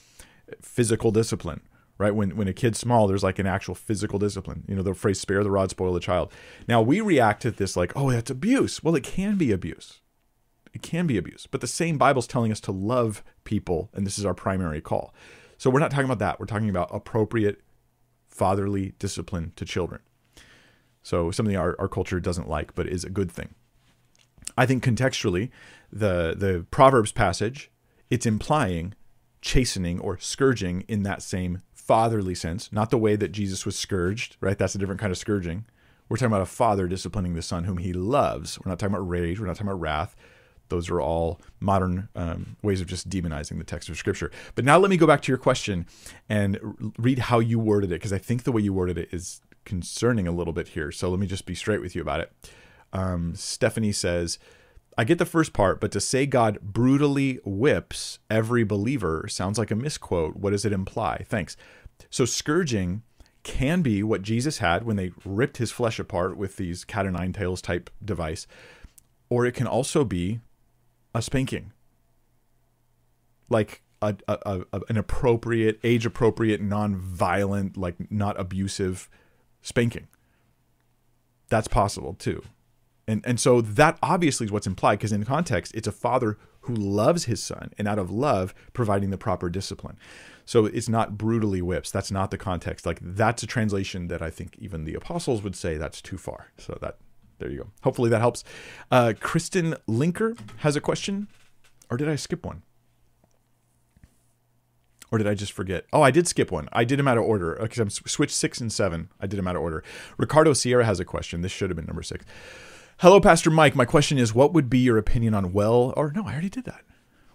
Speaker 1: physical discipline, right? When, when a kid's small, there's like an actual physical discipline. You know, the phrase spare the rod, spoil the child. Now, we react to this like, oh, that's abuse. Well, it can be abuse. It can be abuse. But the same Bible's telling us to love people, and this is our primary call. So we're not talking about that. We're talking about appropriate fatherly discipline to children. So something our, our culture doesn't like, but is a good thing. I think contextually, the the Proverbs passage, it's implying chastening or scourging in that same fatherly sense, not the way that Jesus was scourged, right? That's a different kind of scourging. We're talking about a father disciplining the son whom he loves. We're not talking about rage. We're not talking about wrath. Those are all modern um, ways of just demonizing the text of Scripture. But now let me go back to your question and read how you worded it, because I think the way you worded it is concerning a little bit here. So let me just be straight with you about it. Um, Stephanie says, I get the first part, but to say God brutally whips every believer sounds like a misquote. What does it imply? Thanks. So, scourging can be what Jesus had when they ripped his flesh apart with these cat o' nine tails type device, or it can also be a spanking, like a, a, a an appropriate, age appropriate, non violent, like not abusive spanking. That's possible too. And, and so that obviously is what's implied because in context, it's a father who loves his son and out of love providing the proper discipline. So it's not brutally whips. That's not the context. Like that's a translation that I think even the apostles would say that's too far. So that there you go. Hopefully that helps. Uh, Kristen Linker has a question, or did I skip one? Or did I just forget? Oh, I did skip one. I did them out of order because I'm switched six and seven. I did them out of order. Ricardo Sierra has a question. This should have been number six. Hello, Pastor Mike. My question is, what would be your opinion on well? Or no, I already did that.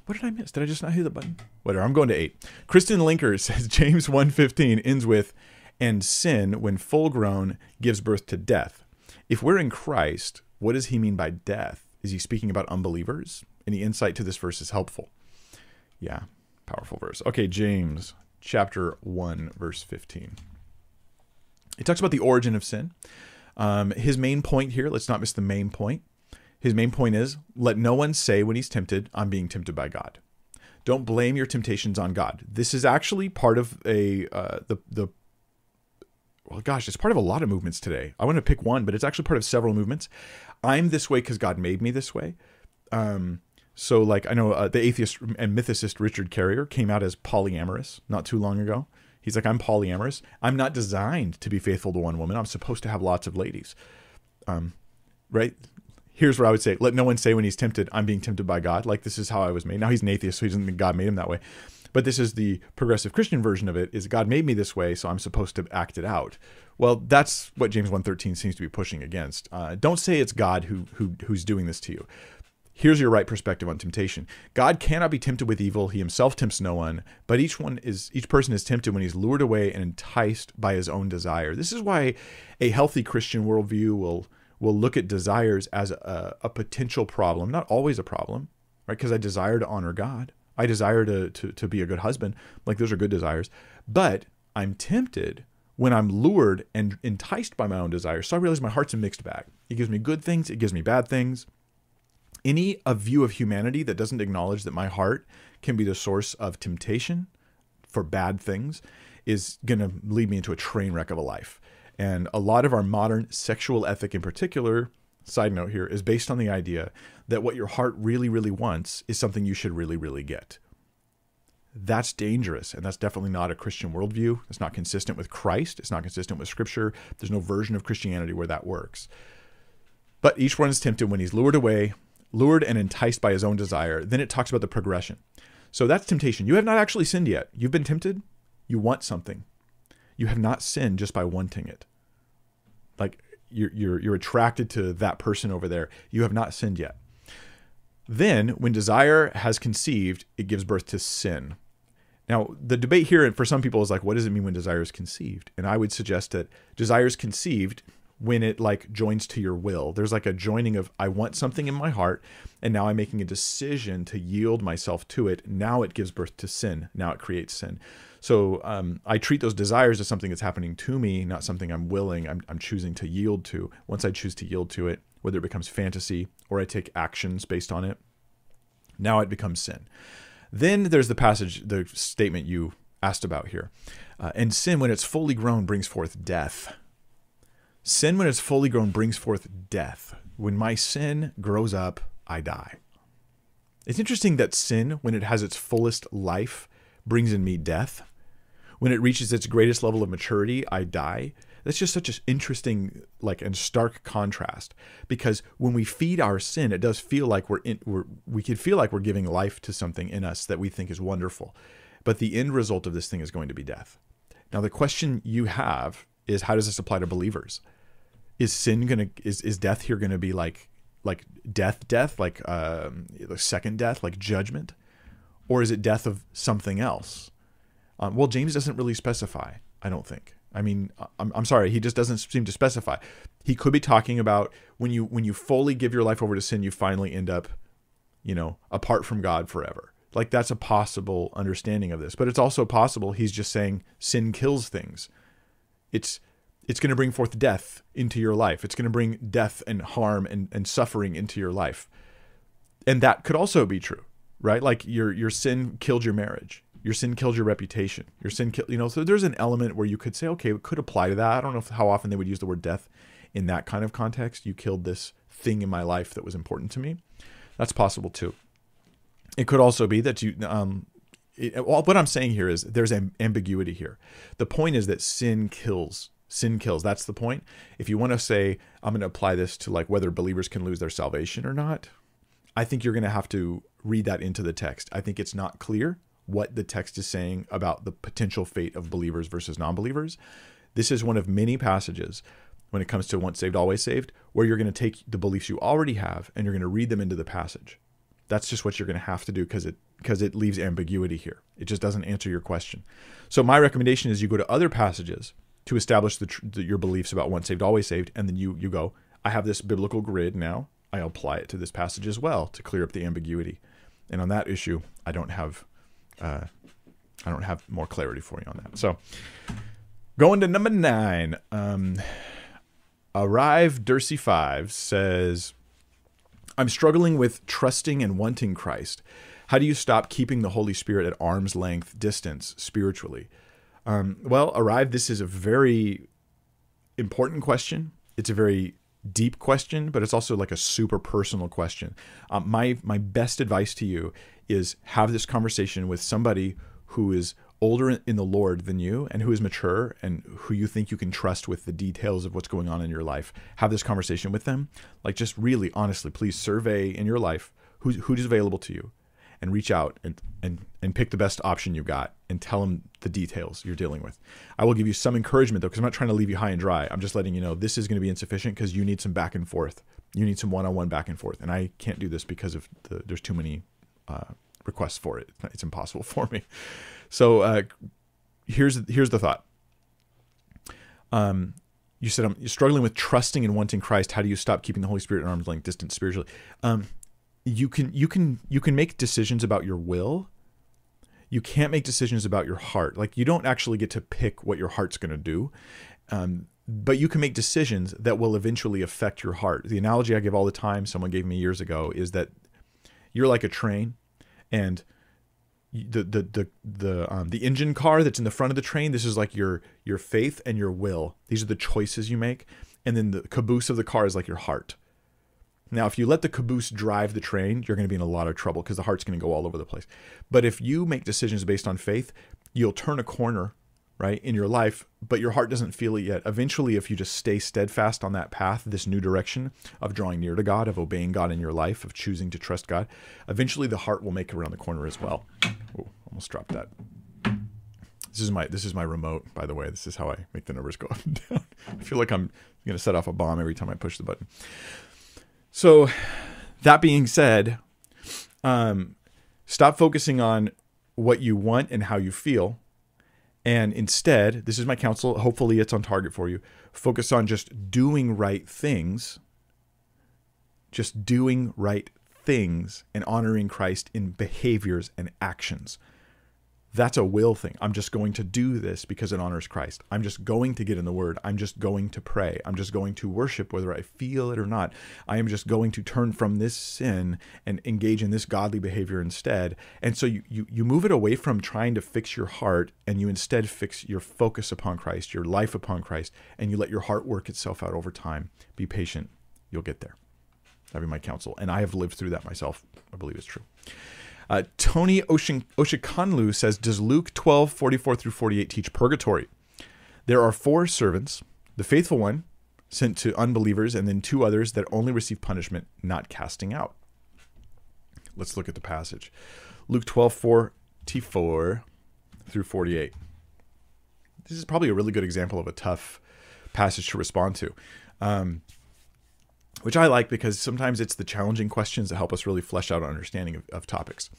Speaker 1: What did I miss? Did I just not hit the button? Whatever. I'm going to eight. Kristen Linker (laughs) says James 1:15 ends with, "And sin, when full grown, gives birth to death." If we're in Christ, what does he mean by death? Is he speaking about unbelievers? Any insight to this verse is helpful. Yeah, powerful verse. Okay, James chapter 1, verse 15. It talks about the origin of sin. Um, his main point here, let's not miss the main point. His main point is let no one say when he's tempted, I'm being tempted by God. Don't blame your temptations on God. This is actually part of a uh, the the well, gosh, it's part of a lot of movements today. I want to pick one, but it's actually part of several movements. I'm this way because God made me this way. Um, so, like, I know uh, the atheist and mythicist Richard Carrier came out as polyamorous not too long ago. He's like, I'm polyamorous. I'm not designed to be faithful to one woman. I'm supposed to have lots of ladies. Um, right? Here's what I would say: Let no one say when he's tempted, "I'm being tempted by God." Like this is how I was made. Now he's an atheist, so he doesn't think God made him that way. But this is the progressive Christian version of it: is God made me this way, so I'm supposed to act it out. Well, that's what James 1:13 seems to be pushing against. Uh, don't say it's God who who who's doing this to you. Here's your right perspective on temptation. God cannot be tempted with evil. He himself tempts no one, but each one is each person is tempted when he's lured away and enticed by his own desire. This is why a healthy Christian worldview will will look at desires as a, a potential problem, not always a problem, right? Because I desire to honor God. I desire to, to to be a good husband. Like those are good desires. But I'm tempted when I'm lured and enticed by my own desires. So I realize my heart's a mixed bag. It gives me good things, it gives me bad things any a view of humanity that doesn't acknowledge that my heart can be the source of temptation for bad things is going to lead me into a train wreck of a life. And a lot of our modern sexual ethic, in particular, side note here, is based on the idea that what your heart really, really wants is something you should really, really get. That's dangerous. And that's definitely not a Christian worldview. It's not consistent with Christ. It's not consistent with Scripture. There's no version of Christianity where that works. But each one is tempted when he's lured away lured and enticed by his own desire. Then it talks about the progression. So that's temptation. You have not actually sinned yet. You've been tempted. You want something. You have not sinned just by wanting it. Like you're you're you're attracted to that person over there. You have not sinned yet. Then, when desire has conceived, it gives birth to sin. Now, the debate here for some people is like, what does it mean when desire is conceived? And I would suggest that desire is conceived when it like joins to your will. There's like a joining of I want something in my heart and now I'm making a decision to yield myself to it. Now it gives birth to sin. Now it creates sin. So um, I treat those desires as something that's happening to me, not something I'm willing, I'm, I'm choosing to yield to. Once I choose to yield to it, whether it becomes fantasy or I take actions based on it, now it becomes sin. Then there's the passage, the statement you asked about here. Uh, and sin, when it's fully grown, brings forth death. Sin, when it's fully grown, brings forth death. When my sin grows up, I die. It's interesting that sin, when it has its fullest life, brings in me death. When it reaches its greatest level of maturity, I die. That's just such an interesting, like, and stark contrast. Because when we feed our sin, it does feel like we're in, we're, we could feel like we're giving life to something in us that we think is wonderful. But the end result of this thing is going to be death. Now, the question you have is how does this apply to believers? Is sin gonna is is death here gonna be like like death, death, like um, the second death, like judgment, or is it death of something else? Um, well, James doesn't really specify. I don't think. I mean, I'm, I'm sorry, he just doesn't seem to specify. He could be talking about when you when you fully give your life over to sin, you finally end up, you know, apart from God forever. Like that's a possible understanding of this, but it's also possible he's just saying sin kills things. It's it's going to bring forth death into your life. It's going to bring death and harm and, and suffering into your life. And that could also be true, right? Like your your sin killed your marriage. Your sin killed your reputation. Your sin killed, you know, so there's an element where you could say, okay, it could apply to that. I don't know if, how often they would use the word death in that kind of context. You killed this thing in my life that was important to me. That's possible too. It could also be that you, um, it, well, what I'm saying here is there's ambiguity here. The point is that sin kills sin kills that's the point if you want to say i'm going to apply this to like whether believers can lose their salvation or not i think you're going to have to read that into the text. I think it's not clear what the text is saying about the potential fate of believers versus non-believers. This is one of many passages when it comes to once saved always saved where you're going to take the beliefs you already have and you're going to read them into the passage. That's just what you're going to have to do because it because it leaves ambiguity here. It just doesn't answer your question. So my recommendation is you go to other passages to establish the, the, your beliefs about once saved, always saved, and then you you go, I have this biblical grid now. I apply it to this passage as well to clear up the ambiguity. And on that issue, I don't have uh, I don't have more clarity for you on that. So going to number nine, um, Arrive Dursey Five says, I'm struggling with trusting and wanting Christ. How do you stop keeping the Holy Spirit at arm's length distance spiritually? Um, well, arrive. This is a very important question. It's a very deep question, but it's also like a super personal question. Um, my my best advice to you is have this conversation with somebody who is older in the Lord than you and who is mature and who you think you can trust with the details of what's going on in your life. Have this conversation with them. Like just really honestly, please survey in your life who's who's available to you and reach out and, and, and pick the best option you got and tell them the details you're dealing with. I will give you some encouragement though, because I'm not trying to leave you high and dry. I'm just letting you know this is going to be insufficient because you need some back and forth. You need some one-on-one back and forth, and I can't do this because of the, there's too many uh, requests for it. It's impossible (laughs) for me. So uh, here's here's the thought. Um, you said I'm struggling with trusting and wanting Christ. How do you stop keeping the Holy Spirit at arm's length distance spiritually? Um, you can you can you can make decisions about your will. You can't make decisions about your heart. Like you don't actually get to pick what your heart's going to do um, but you can make decisions that will eventually affect your heart. The analogy i give all the time someone gave me years ago is that you're like a train and the the the the um, the engine car that's in the front of the train this is like your your faith and your will. These are the choices you make. And then the caboose of the car is like your heart now, if you let the caboose drive the train, you're going to be in a lot of trouble because the heart's going to go all over the place. But if you make decisions based on faith, you'll turn a corner, right, in your life, but your heart doesn't feel it yet. Eventually, if you just stay steadfast on that path, this new direction of drawing near to God, of obeying God in your life, of choosing to trust God, eventually the heart will make around the corner as well. Oh, almost dropped that. This is my this is my remote, by the way. This is how I make the numbers go (laughs) up and down. I feel like I'm going to set off a bomb every time I push the button. So, that being said, um, stop focusing on what you want and how you feel. And instead, this is my counsel. Hopefully, it's on target for you. Focus on just doing right things, just doing right things and honoring Christ in behaviors and actions. That's a will thing. I'm just going to do this because it honors Christ. I'm just going to get in the word. I'm just going to pray. I'm just going to worship whether I feel it or not. I am just going to turn from this sin and engage in this godly behavior instead. And so you you, you move it away from trying to fix your heart and you instead fix your focus upon Christ, your life upon Christ, and you let your heart work itself out over time. Be patient. You'll get there. That'd be my counsel. And I have lived through that myself. I believe it's true. Uh, Tony Oshikanlu says, Does Luke 12, 44 through 48 teach purgatory? There are four servants, the faithful one sent to unbelievers, and then two others that only receive punishment, not casting out. Let's look at the passage. Luke 12, 44 through 48. This is probably a really good example of a tough passage to respond to. Um, which I like because sometimes it's the challenging questions that help us really flesh out our understanding of, of topics.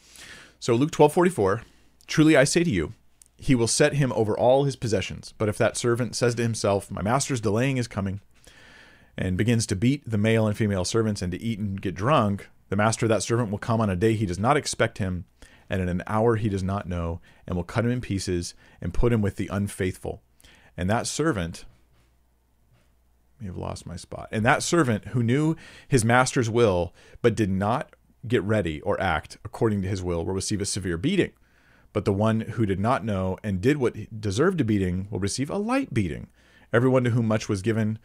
Speaker 1: So Luke 12 44, truly I say to you, he will set him over all his possessions. But if that servant says to himself, My master's delaying his coming, and begins to beat the male and female servants and to eat and get drunk, the master of that servant will come on a day he does not expect him, and in an hour he does not know, and will cut him in pieces and put him with the unfaithful. And that servant may have lost my spot. And that servant who knew his master's will, but did not get ready or act according to his will, will receive a severe beating. But the one who did not know and did what deserved a beating will receive a light beating. Everyone to whom much was given,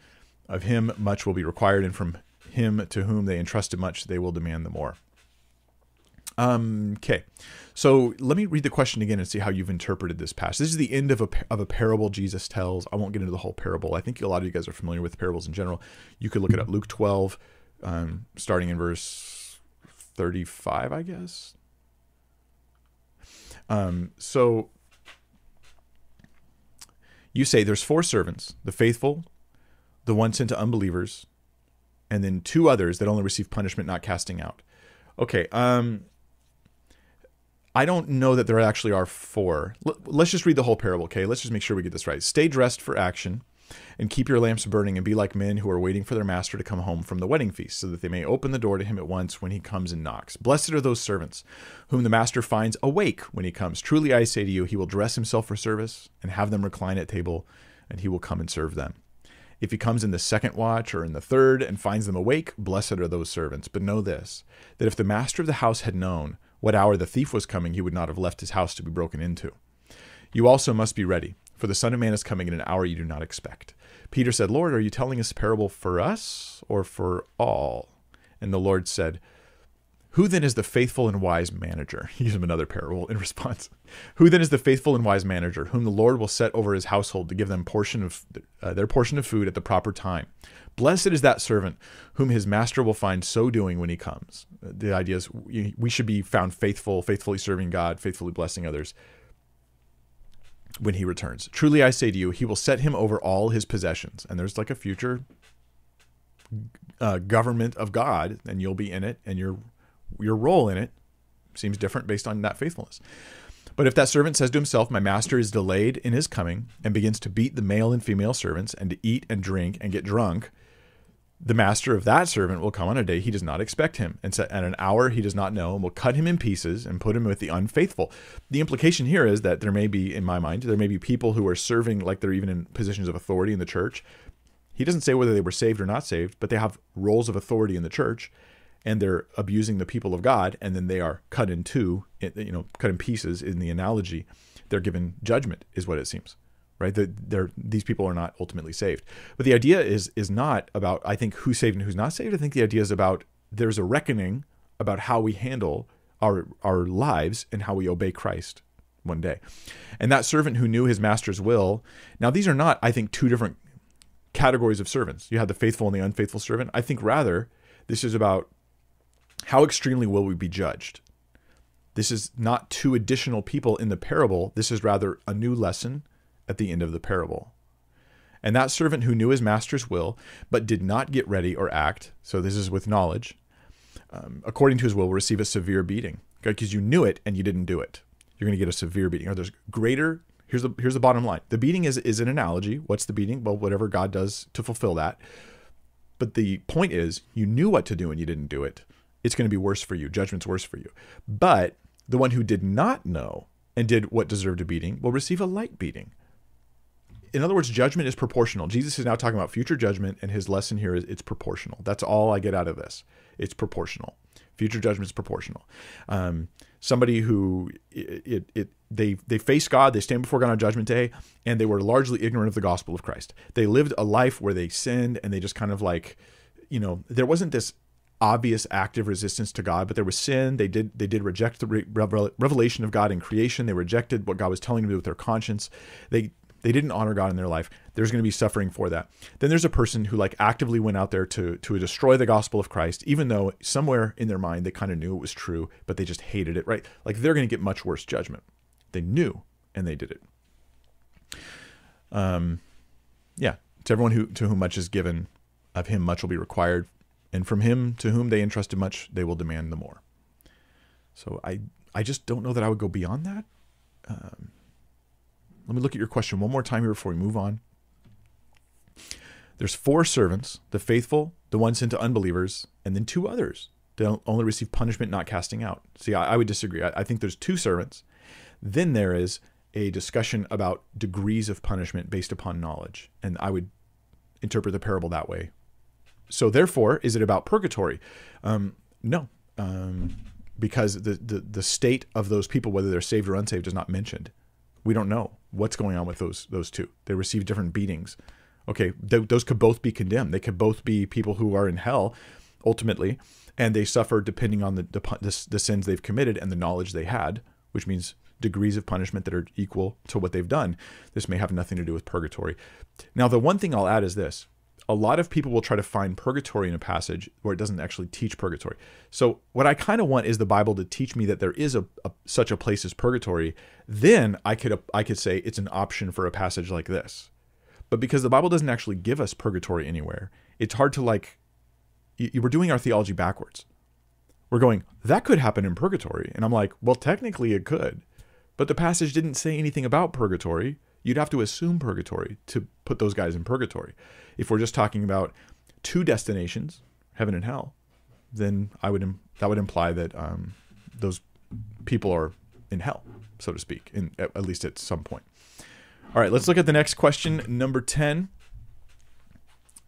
Speaker 1: of him much will be required, and from him to whom they entrusted much, they will demand the more. Um, okay. So let me read the question again and see how you've interpreted this passage. This is the end of a, of a parable Jesus tells. I won't get into the whole parable. I think a lot of you guys are familiar with parables in general. You could look it up. Luke 12, um, starting in verse 35, I guess. Um, so you say there's four servants the faithful, the one sent to unbelievers, and then two others that only receive punishment, not casting out. Okay. Um, I don't know that there actually are four. Let's just read the whole parable, okay? Let's just make sure we get this right. Stay dressed for action and keep your lamps burning and be like men who are waiting for their master to come home from the wedding feast so that they may open the door to him at once when he comes and knocks. Blessed are those servants whom the master finds awake when he comes. Truly I say to you, he will dress himself for service and have them recline at table and he will come and serve them. If he comes in the second watch or in the third and finds them awake, blessed are those servants. But know this, that if the master of the house had known what hour the thief was coming, he would not have left his house to be broken into. You also must be ready, for the Son of Man is coming in an hour you do not expect. Peter said, Lord, are you telling this parable for us or for all? And the Lord said, Who then is the faithful and wise manager? (laughs) He gives him another parable in response. (laughs) Who then is the faithful and wise manager, whom the Lord will set over his household to give them portion of uh, their portion of food at the proper time? Blessed is that servant whom his master will find so doing when he comes. The idea is we should be found faithful, faithfully serving God, faithfully blessing others when he returns. Truly I say to you, he will set him over all his possessions. And there's like a future uh, government of God, and you'll be in it, and your your role in it seems different based on that faithfulness. But if that servant says to himself, My master is delayed in his coming, and begins to beat the male and female servants, and to eat and drink and get drunk, the master of that servant will come on a day he does not expect him, and at an hour he does not know, and will cut him in pieces and put him with the unfaithful. The implication here is that there may be, in my mind, there may be people who are serving like they're even in positions of authority in the church. He doesn't say whether they were saved or not saved, but they have roles of authority in the church, and they're abusing the people of God, and then they are cut in two, you know, cut in pieces in the analogy. They're given judgment, is what it seems right? They're, these people are not ultimately saved. But the idea is is not about I think who's saved and who's not saved. I think the idea is about there's a reckoning about how we handle our our lives and how we obey Christ one day. And that servant who knew his master's will. Now these are not I think two different categories of servants. You have the faithful and the unfaithful servant. I think rather this is about how extremely will we be judged. This is not two additional people in the parable. This is rather a new lesson at the end of the parable. And that servant who knew his master's will, but did not get ready or act, so this is with knowledge, um, according to his will, will receive a severe beating. Because you knew it and you didn't do it. You're going to get a severe beating. Or there's greater, here's the, here's the bottom line. The beating is, is an analogy. What's the beating? Well, whatever God does to fulfill that. But the point is, you knew what to do and you didn't do it. It's going to be worse for you. Judgment's worse for you. But the one who did not know and did what deserved a beating will receive a light beating. In other words, judgment is proportional. Jesus is now talking about future judgment, and his lesson here is it's proportional. That's all I get out of this. It's proportional. Future judgment is proportional. Um, somebody who it, it, it they they face God, they stand before God on Judgment Day, and they were largely ignorant of the gospel of Christ. They lived a life where they sinned, and they just kind of like, you know, there wasn't this obvious active resistance to God, but there was sin. They did they did reject the re- revelation of God in creation. They rejected what God was telling them to do with their conscience. They they didn't honor God in their life. There's going to be suffering for that. Then there's a person who like actively went out there to to destroy the gospel of Christ, even though somewhere in their mind they kind of knew it was true, but they just hated it. Right? Like they're going to get much worse judgment. They knew and they did it. Um, yeah. To everyone who to whom much is given, of him much will be required and from him to whom they entrusted much, they will demand the more. So I, I just don't know that I would go beyond that. Um, let me look at your question one more time here before we move on. There's four servants: the faithful, the one sent to unbelievers, and then two others. that only receive punishment, not casting out. See, I, I would disagree. I, I think there's two servants. Then there is a discussion about degrees of punishment based upon knowledge, and I would interpret the parable that way so therefore, is it about purgatory? Um, no, um, because the, the the state of those people, whether they're saved or unsaved, is not mentioned. We don't know what's going on with those those two. They receive different beatings. Okay, th- those could both be condemned. They could both be people who are in hell, ultimately, and they suffer depending on the, the the, the sins they've committed and the knowledge they had, which means degrees of punishment that are equal to what they've done. This may have nothing to do with purgatory. Now, the one thing I'll add is this a lot of people will try to find purgatory in a passage where it doesn't actually teach purgatory. So what I kind of want is the Bible to teach me that there is a, a, such a place as purgatory. Then I could I could say it's an option for a passage like this. But because the Bible doesn't actually give us purgatory anywhere, it's hard to like. You, we're doing our theology backwards. We're going that could happen in purgatory, and I'm like, well, technically it could, but the passage didn't say anything about purgatory. You'd have to assume purgatory to put those guys in purgatory. If we're just talking about two destinations, heaven and hell, then I would that would imply that um, those people are in hell, so to speak, in at, at least at some point. All right, let's look at the next question, number ten.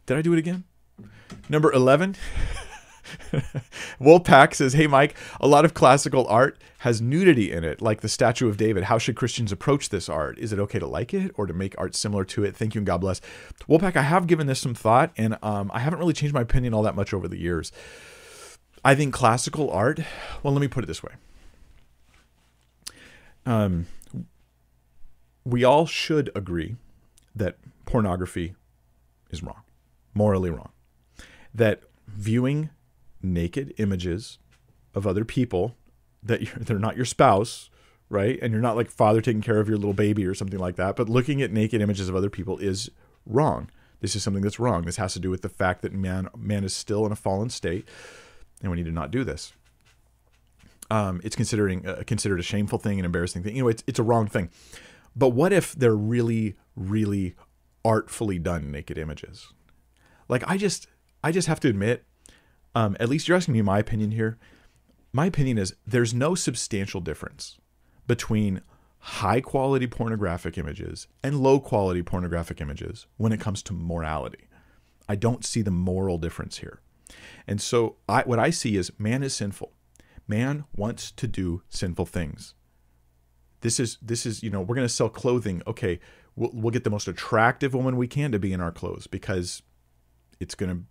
Speaker 1: Did I do it again? Number eleven. (laughs) (laughs) Wolfpack says, Hey, Mike, a lot of classical art has nudity in it, like the Statue of David. How should Christians approach this art? Is it okay to like it or to make art similar to it? Thank you and God bless. Wolfpack, I have given this some thought and um, I haven't really changed my opinion all that much over the years. I think classical art, well, let me put it this way. Um, we all should agree that pornography is wrong, morally wrong. That viewing naked images of other people that they're not your spouse, right? And you're not like father taking care of your little baby or something like that. But looking at naked images of other people is wrong. This is something that's wrong. This has to do with the fact that man man is still in a fallen state, and we need to not do this. Um, it's considering uh, considered a shameful thing, an embarrassing thing. You know, it's it's a wrong thing. But what if they're really, really artfully done naked images? Like I just I just have to admit, um, at least you're asking me my opinion here. My opinion is there's no substantial difference between high quality pornographic images and low quality pornographic images when it comes to morality. I don't see the moral difference here. And so I, what I see is man is sinful. Man wants to do sinful things. This is this is you know we're going to sell clothing. Okay, we'll, we'll get the most attractive woman we can to be in our clothes because it's going to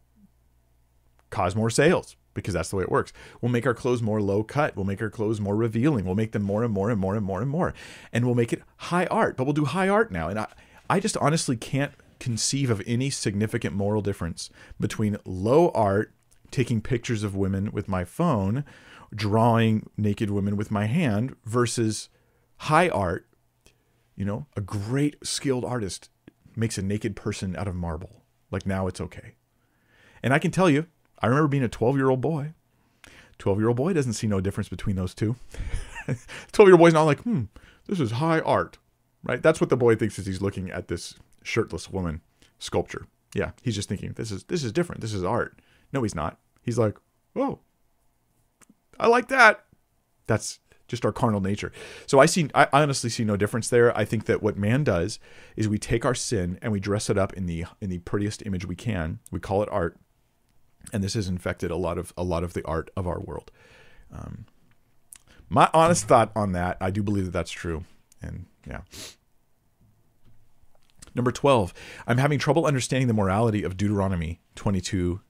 Speaker 1: cause more sales because that's the way it works. We'll make our clothes more low cut. We'll make our clothes more revealing. We'll make them more and more and more and more and more. And we'll make it high art, but we'll do high art now. And I, I just honestly can't conceive of any significant moral difference between low art, taking pictures of women with my phone, drawing naked women with my hand, versus high art. You know, a great skilled artist makes a naked person out of marble. Like now it's okay. And I can tell you, I remember being a 12 year old boy. 12 year old boy doesn't see no difference between those two. (laughs) 12 year old boy's not like, hmm, this is high art, right? That's what the boy thinks as he's looking at this shirtless woman sculpture. Yeah, he's just thinking, this is this is different. This is art. No, he's not. He's like, oh, I like that. That's just our carnal nature. So I see, I honestly see no difference there. I think that what man does is we take our sin and we dress it up in the in the prettiest image we can. We call it art, and this has infected a lot of a lot of the art of our world. Um, my honest thought on that, I do believe that that's true, and yeah. Number 12, I'm having trouble understanding the morality of Deuteronomy 22,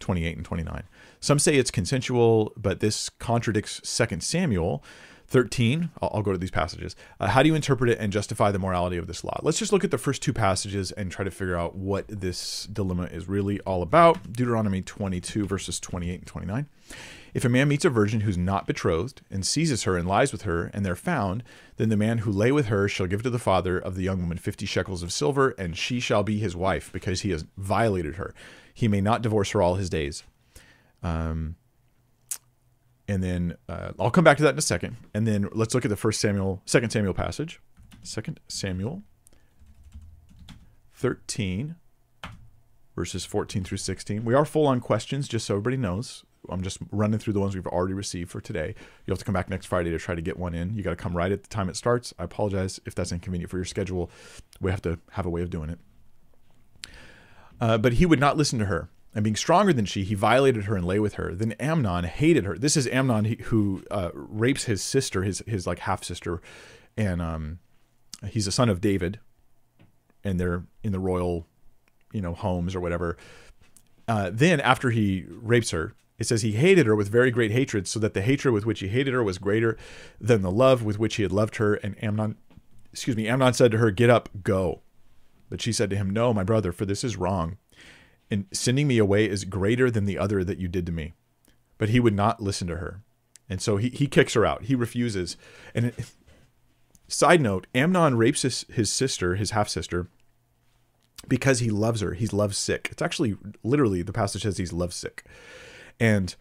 Speaker 1: 28, and 29. Some say it's consensual, but this contradicts 2 Samuel 13. I'll, I'll go to these passages. Uh, how do you interpret it and justify the morality of this law? Let's just look at the first two passages and try to figure out what this dilemma is really all about. Deuteronomy 22, verses 28 and 29. If a man meets a virgin who's not betrothed and seizes her and lies with her, and they're found, then the man who lay with her shall give to the father of the young woman fifty shekels of silver, and she shall be his wife, because he has violated her. He may not divorce her all his days. Um, and then uh, I'll come back to that in a second. And then let's look at the first Samuel, second Samuel passage. Second Samuel 13, verses 14 through 16. We are full on questions, just so everybody knows. I'm just running through the ones we've already received for today. You'll have to come back next Friday to try to get one in. You got to come right at the time it starts. I apologize if that's inconvenient for your schedule. We have to have a way of doing it. Uh, but he would not listen to her. And being stronger than she, he violated her and lay with her. Then Amnon hated her. This is Amnon who uh, rapes his sister, his his like half sister, and um, he's a son of David, and they're in the royal, you know, homes or whatever. Uh, then after he rapes her, it says he hated her with very great hatred, so that the hatred with which he hated her was greater than the love with which he had loved her. And Amnon, excuse me, Amnon said to her, "Get up, go." But she said to him, "No, my brother, for this is wrong, and sending me away is greater than the other that you did to me." But he would not listen to her, and so he he kicks her out. He refuses. And it, side note, Amnon rapes his, his sister, his half sister, because he loves her. He's love sick. It's actually literally the passage says he's love sick and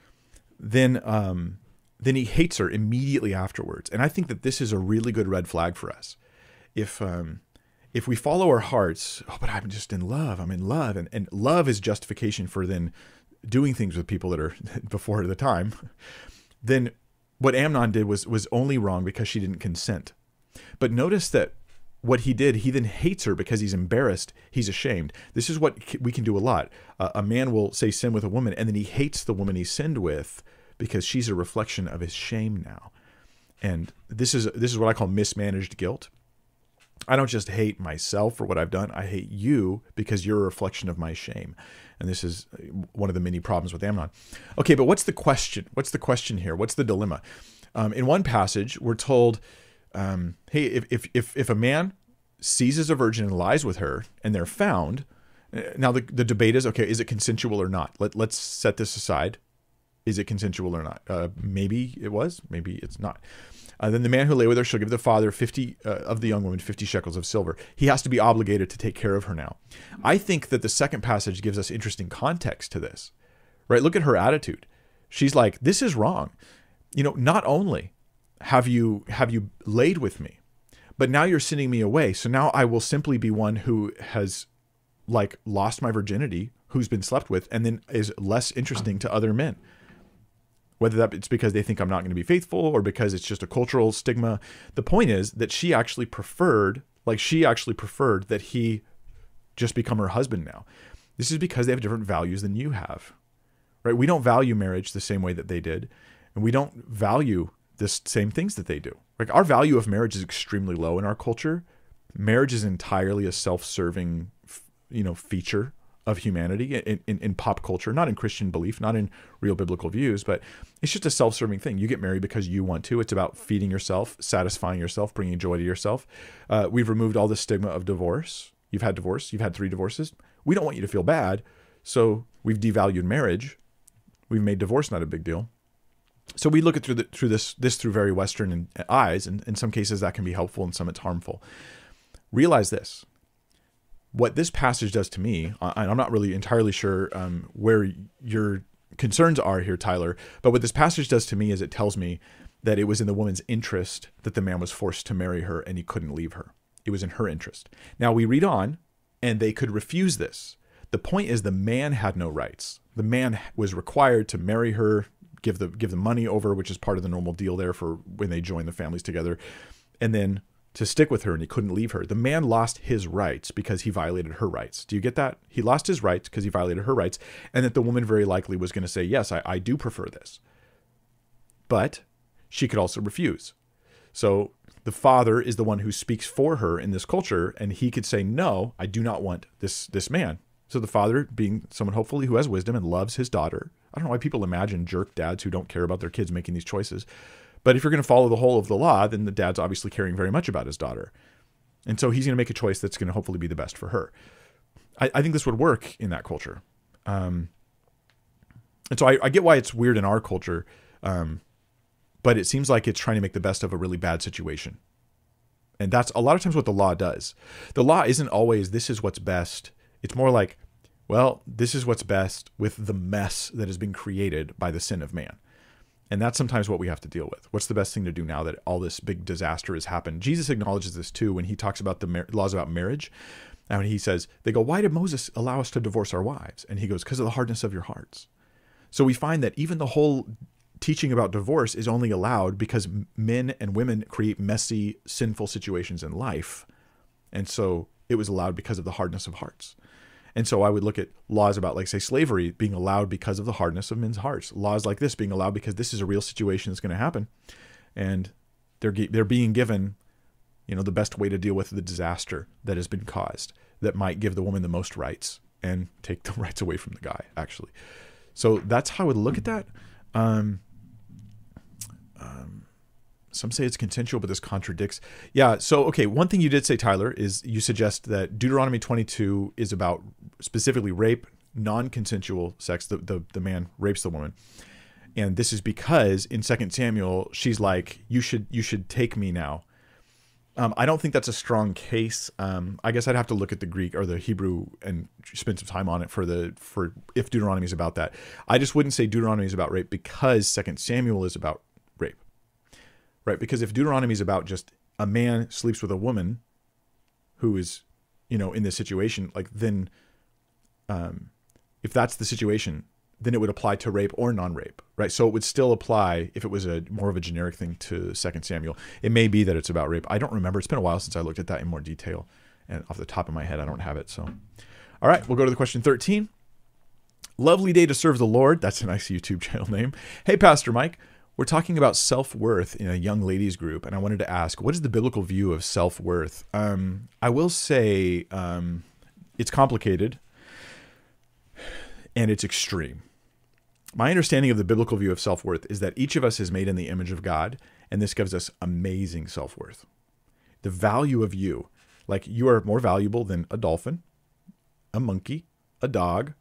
Speaker 1: then um, then he hates her immediately afterwards. And I think that this is a really good red flag for us. If um, if we follow our hearts, oh, but I'm just in love. I'm in love, and and love is justification for then doing things with people that are (laughs) before the time. Then what Amnon did was was only wrong because she didn't consent. But notice that what he did, he then hates her because he's embarrassed, he's ashamed. This is what we can do a lot. Uh, a man will say sin with a woman, and then he hates the woman he sinned with because she's a reflection of his shame now. And this is this is what I call mismanaged guilt. I don't just hate myself for what I've done. I hate you because you're a reflection of my shame. And this is one of the many problems with Amnon. Okay, but what's the question? What's the question here? What's the dilemma? Um, in one passage, we're told um, hey, if, if, if, if a man seizes a virgin and lies with her and they're found, uh, now the, the debate is okay, is it consensual or not? Let, let's set this aside. Is it consensual or not? Uh, maybe it was, maybe it's not. Uh, then the man who lay with her shall give the father 50 uh, of the young woman 50 shekels of silver. He has to be obligated to take care of her now. I think that the second passage gives us interesting context to this, right? Look at her attitude. She's like, this is wrong. You know, not only have you have you laid with me but now you're sending me away so now i will simply be one who has like lost my virginity who's been slept with and then is less interesting to other men whether that it's because they think i'm not going to be faithful or because it's just a cultural stigma the point is that she actually preferred like she actually preferred that he just become her husband now this is because they have different values than you have right we don't value marriage the same way that they did and we don't value the same things that they do. Like our value of marriage is extremely low in our culture. Marriage is entirely a self-serving, you know, feature of humanity in, in, in, pop culture, not in Christian belief, not in real biblical views, but it's just a self serving thing. You get married because you want to. It's about feeding yourself, satisfying yourself, bringing joy to yourself. Uh, we've removed all the stigma of divorce. You've had divorce, you've had three divorces. We don't want you to feel bad. So we've devalued marriage. We've made divorce not a big deal so we look at through the, through this this through very Western eyes, and in some cases that can be helpful, and some it's harmful. Realize this: what this passage does to me, and I'm not really entirely sure um, where your concerns are here, Tyler, but what this passage does to me is it tells me that it was in the woman's interest that the man was forced to marry her, and he couldn't leave her. It was in her interest. Now we read on, and they could refuse this. The point is, the man had no rights. The man was required to marry her, give the give the money over, which is part of the normal deal there for when they join the families together, and then to stick with her and he couldn't leave her. The man lost his rights because he violated her rights. Do you get that? He lost his rights because he violated her rights, and that the woman very likely was going to say, Yes, I, I do prefer this. But she could also refuse. So the father is the one who speaks for her in this culture, and he could say, No, I do not want this this man. So the father, being someone hopefully who has wisdom and loves his daughter, I don't know why people imagine jerk dads who don't care about their kids making these choices. But if you're going to follow the whole of the law, then the dad's obviously caring very much about his daughter. And so he's going to make a choice that's going to hopefully be the best for her. I, I think this would work in that culture. Um, and so I, I, get why it's weird in our culture, um, but it seems like it's trying to make the best of a really bad situation. And that's a lot of times what the law does. The law isn't always this is what's best. It's more like, well, this is what's best with the mess that has been created by the sin of man. And that's sometimes what we have to deal with. What's the best thing to do now that all this big disaster has happened? Jesus acknowledges this too when he talks about the mar- laws about marriage. And he says, they go, Why did Moses allow us to divorce our wives? And he goes, Because of the hardness of your hearts. So we find that even the whole teaching about divorce is only allowed because men and women create messy, sinful situations in life. And so it was allowed because of the hardness of hearts. And so I would look at laws about, like, say, slavery being allowed because of the hardness of men's hearts. Laws like this being allowed because this is a real situation that's going to happen, and they're they're being given, you know, the best way to deal with the disaster that has been caused that might give the woman the most rights and take the (laughs) rights away from the guy. Actually, so that's how I would look at that. Um, um, some say it's consensual, but this contradicts. Yeah. So, okay. One thing you did say, Tyler, is you suggest that Deuteronomy 22 is about specifically rape, non consensual sex. The, the, the man rapes the woman. And this is because in Second Samuel, she's like, you should, you should take me now. Um, I don't think that's a strong case. Um, I guess I'd have to look at the Greek or the Hebrew and spend some time on it for the for if Deuteronomy is about that. I just wouldn't say Deuteronomy is about rape because Second Samuel is about rape, right? Because if Deuteronomy is about just a man sleeps with a woman who is, you know, in this situation, like then, um, if that's the situation, then it would apply to rape or non-rape, right? So it would still apply if it was a more of a generic thing to Second Samuel. It may be that it's about rape. I don't remember. It's been a while since I looked at that in more detail, and off the top of my head, I don't have it. So, all right, we'll go to the question thirteen. Lovely day to serve the Lord. That's a nice YouTube (laughs) channel name. Hey, Pastor Mike. We're talking about self worth in a young ladies group, and I wanted to ask, what is the biblical view of self worth? Um, I will say um, it's complicated and it's extreme. My understanding of the biblical view of self worth is that each of us is made in the image of God, and this gives us amazing self worth. The value of you, like you are more valuable than a dolphin, a monkey, a dog,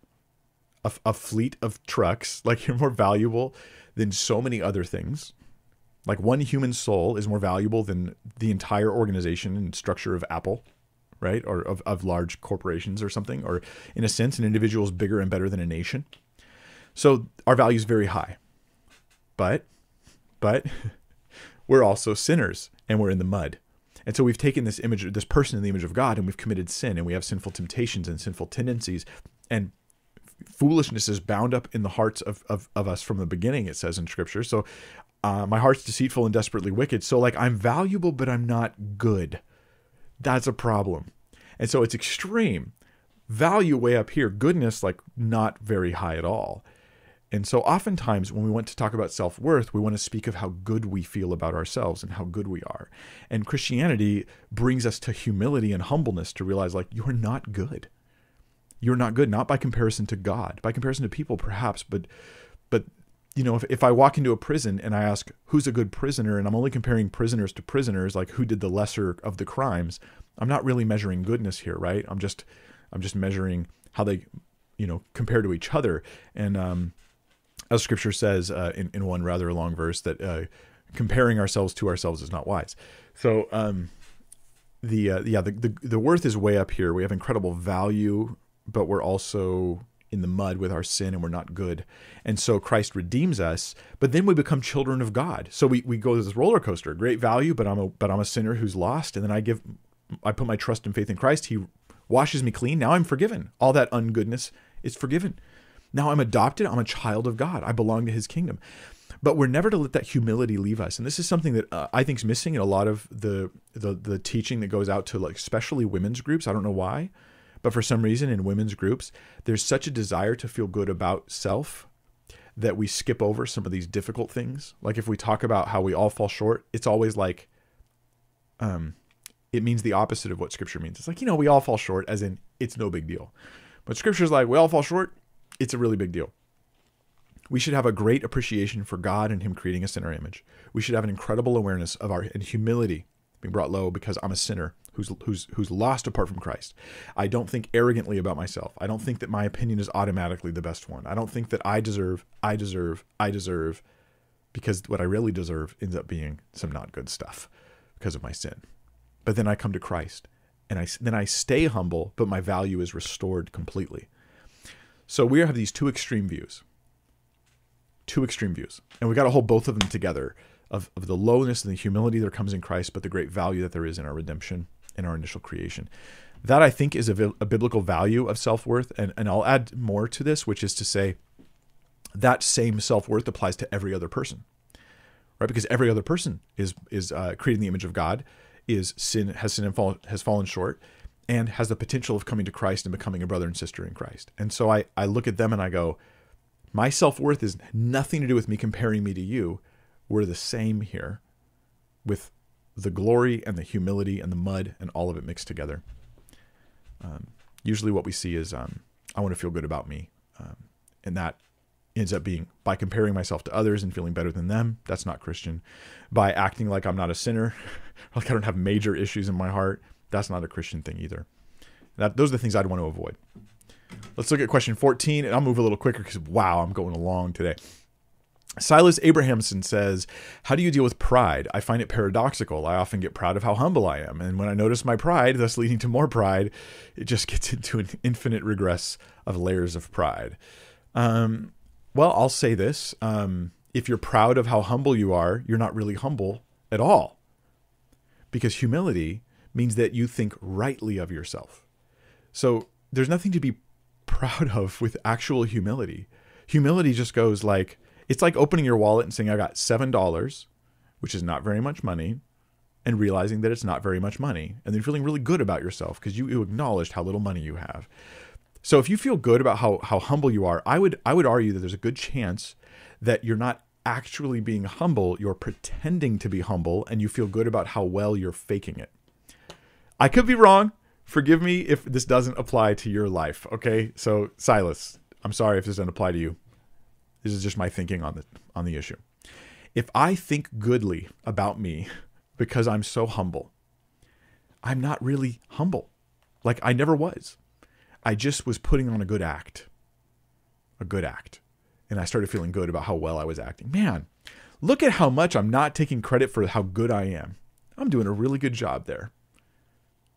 Speaker 1: a, a fleet of trucks. (laughs) Like you're more valuable than so many other things. Like one human soul is more valuable than the entire organization and structure of Apple, right? Or of, of large corporations or something. Or in a sense, an individual is bigger and better than a nation. So our value is very high. But, but (laughs) we're also sinners and we're in the mud. And so we've taken this image, this person in the image of God, and we've committed sin, and we have sinful temptations and sinful tendencies. And foolishness is bound up in the hearts of, of, of us from the beginning, it says in scripture. So uh, my heart's deceitful and desperately wicked. So, like, I'm valuable, but I'm not good. That's a problem. And so it's extreme. Value way up here, goodness, like, not very high at all. And so, oftentimes, when we want to talk about self worth, we want to speak of how good we feel about ourselves and how good we are. And Christianity brings us to humility and humbleness to realize, like, you're not good you're not good not by comparison to god by comparison to people perhaps but but you know if, if i walk into a prison and i ask who's a good prisoner? and i'm only comparing prisoners to prisoners like who did the lesser of the crimes i'm not really measuring goodness here right? I'm just i'm just measuring how they you know compare to each other. And um as scripture says uh, in, in one rather long verse that uh, comparing ourselves to ourselves is not wise. So um the uh, yeah the, the the worth is way up here. We have incredible value but we're also in the mud with our sin and we're not good. And so Christ redeems us, but then we become children of God. So we, we go to this roller coaster, great value, but I'm a but I'm a sinner who's lost. And then I give I put my trust and faith in Christ. He washes me clean. Now I'm forgiven. All that ungoodness is forgiven. Now I'm adopted. I'm a child of God. I belong to his kingdom. But we're never to let that humility leave us. And this is something that uh, I think is missing in a lot of the, the the teaching that goes out to like especially women's groups. I don't know why, but for some reason in women's groups, there's such a desire to feel good about self that we skip over some of these difficult things. Like if we talk about how we all fall short, it's always like um it means the opposite of what scripture means. It's like, you know, we all fall short as in it's no big deal. But scripture's like we all fall short, it's a really big deal. We should have a great appreciation for God and him creating us in our image. We should have an incredible awareness of our and humility being brought low because I'm a sinner who's who's who's lost apart from Christ. I don't think arrogantly about myself. I don't think that my opinion is automatically the best one. I don't think that I deserve, I deserve, I deserve because what I really deserve ends up being some not good stuff because of my sin. But then I come to Christ and I then I stay humble, but my value is restored completely. So we have these two extreme views. Two extreme views. And we got to hold both of them together of, of the lowness and the humility that comes in Christ, but the great value that there is in our redemption in our initial creation. That I think is a, a biblical value of self worth. And, and I'll add more to this, which is to say that same self worth applies to every other person, right? Because every other person is is uh, the image of God, is sin has sin and fall, has fallen short, and has the potential of coming to Christ and becoming a brother and sister in Christ. And so I I look at them and I go, my self worth is nothing to do with me comparing me to you. We're the same here, with the glory and the humility and the mud and all of it mixed together. Um, usually, what we see is um, I want to feel good about me, um, and that ends up being by comparing myself to others and feeling better than them. That's not Christian. By acting like I'm not a sinner, (laughs) like I don't have major issues in my heart. That's not a Christian thing either. That those are the things I'd want to avoid. Let's look at question 14, and I'll move a little quicker because wow, I'm going along today. Silas Abrahamson says, How do you deal with pride? I find it paradoxical. I often get proud of how humble I am. And when I notice my pride, thus leading to more pride, it just (laughs) gets into an infinite regress of layers of pride. Um, well, I'll say this um, if you're proud of how humble you are, you're not really humble at all. Because humility means that you think rightly of yourself. So there's nothing to be (laughs) proud of with actual humility. Humility just goes like, it's like opening your wallet and saying, I got $7, which is not very much money, and realizing that it's not very much money. And then feeling really good about yourself because you, you acknowledged how little money you have. So if you feel good about how, how humble you are, I would I would argue that there's a good chance that you're not actually being humble, you're pretending to be humble, and you feel good about how well you're faking it. I could be wrong. Forgive me if this doesn't apply to your life. Okay. So Silas, I'm sorry if this doesn't apply to you. This is just my thinking on the on the issue. If I think goodly about me because I'm so humble, I'm not really humble. Like I never was. I just was putting on a good act. A good act. And I started feeling good about how well I was acting. Man, look at how much I'm not taking credit for how good I am. I'm doing a really good job there.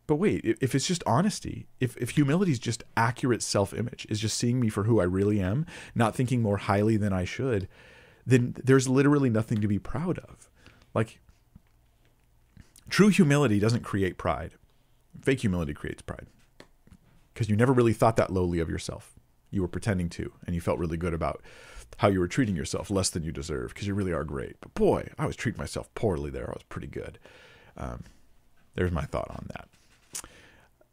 Speaker 1: But wait, if it's just honesty, if, if humility is just accurate self image, is just seeing me for who I really am, not thinking more highly than I should, then there's literally nothing to be proud of. Like, true humility doesn't create pride, fake humility creates pride. Because you never really thought that lowly of yourself. You were pretending to, and you felt really good about how you were treating yourself less than you deserve because you really are great. But boy, I was treating myself poorly there. I was pretty good. Um, there's my thought on that.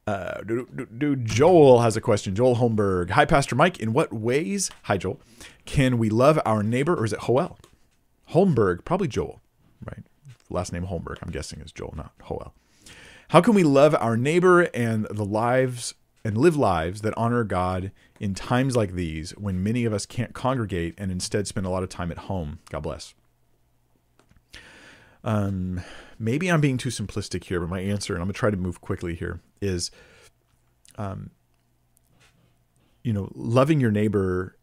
Speaker 1: Uh, dude, Joel has a question. Joel Holmberg. Hi, Pastor Mike. In what ways, hi, Joel, can we love our neighbor, or is it Hoel? Holmberg, probably Joel, right? Last name Holmberg, I'm guessing is Joel, not Hoel. How can we love our neighbor and the lives and live lives that honor God in times like these when many of us can't congregate and instead spend a lot of time at home? God bless. Um, maybe I'm being too simplistic here, but my answer, and I'm gonna try to move quickly here, is, um, you know, loving your neighbor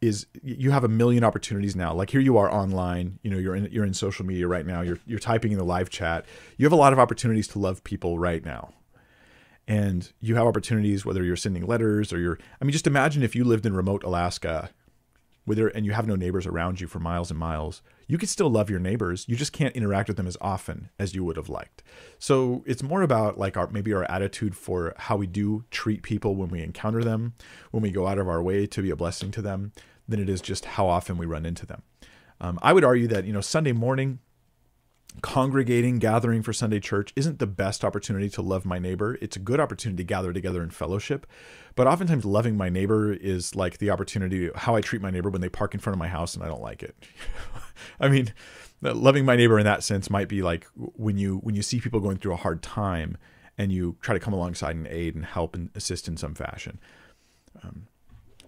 Speaker 1: is you have a million opportunities now. Like here you are online, you know, you're in you're in social media right now. You're you're typing in the live chat. You have a lot of opportunities to love people right now. And you have opportunities whether you're sending letters or you're I mean just imagine if you lived in remote Alaska whether and you have no neighbors around you for miles and miles, you can still love your neighbors. You just can't interact with them as often as you would have liked. So it's more about like our maybe our attitude for how we do treat people when we encounter them, when we go out of our way to be a blessing to them, than it is just how often we run into them. Um, I would argue that you know Sunday morning congregating, gathering for Sunday church isn't the best opportunity to love my neighbor. It's a good opportunity to gather together in fellowship. But oftentimes, loving my neighbor is like the opportunity, how I treat my neighbor when they park in front of my house and I don't like it. (laughs) I mean, loving my neighbor in that sense might be like when you when you see people going through a hard time and you try to come alongside and aid and help and assist in some fashion. Um,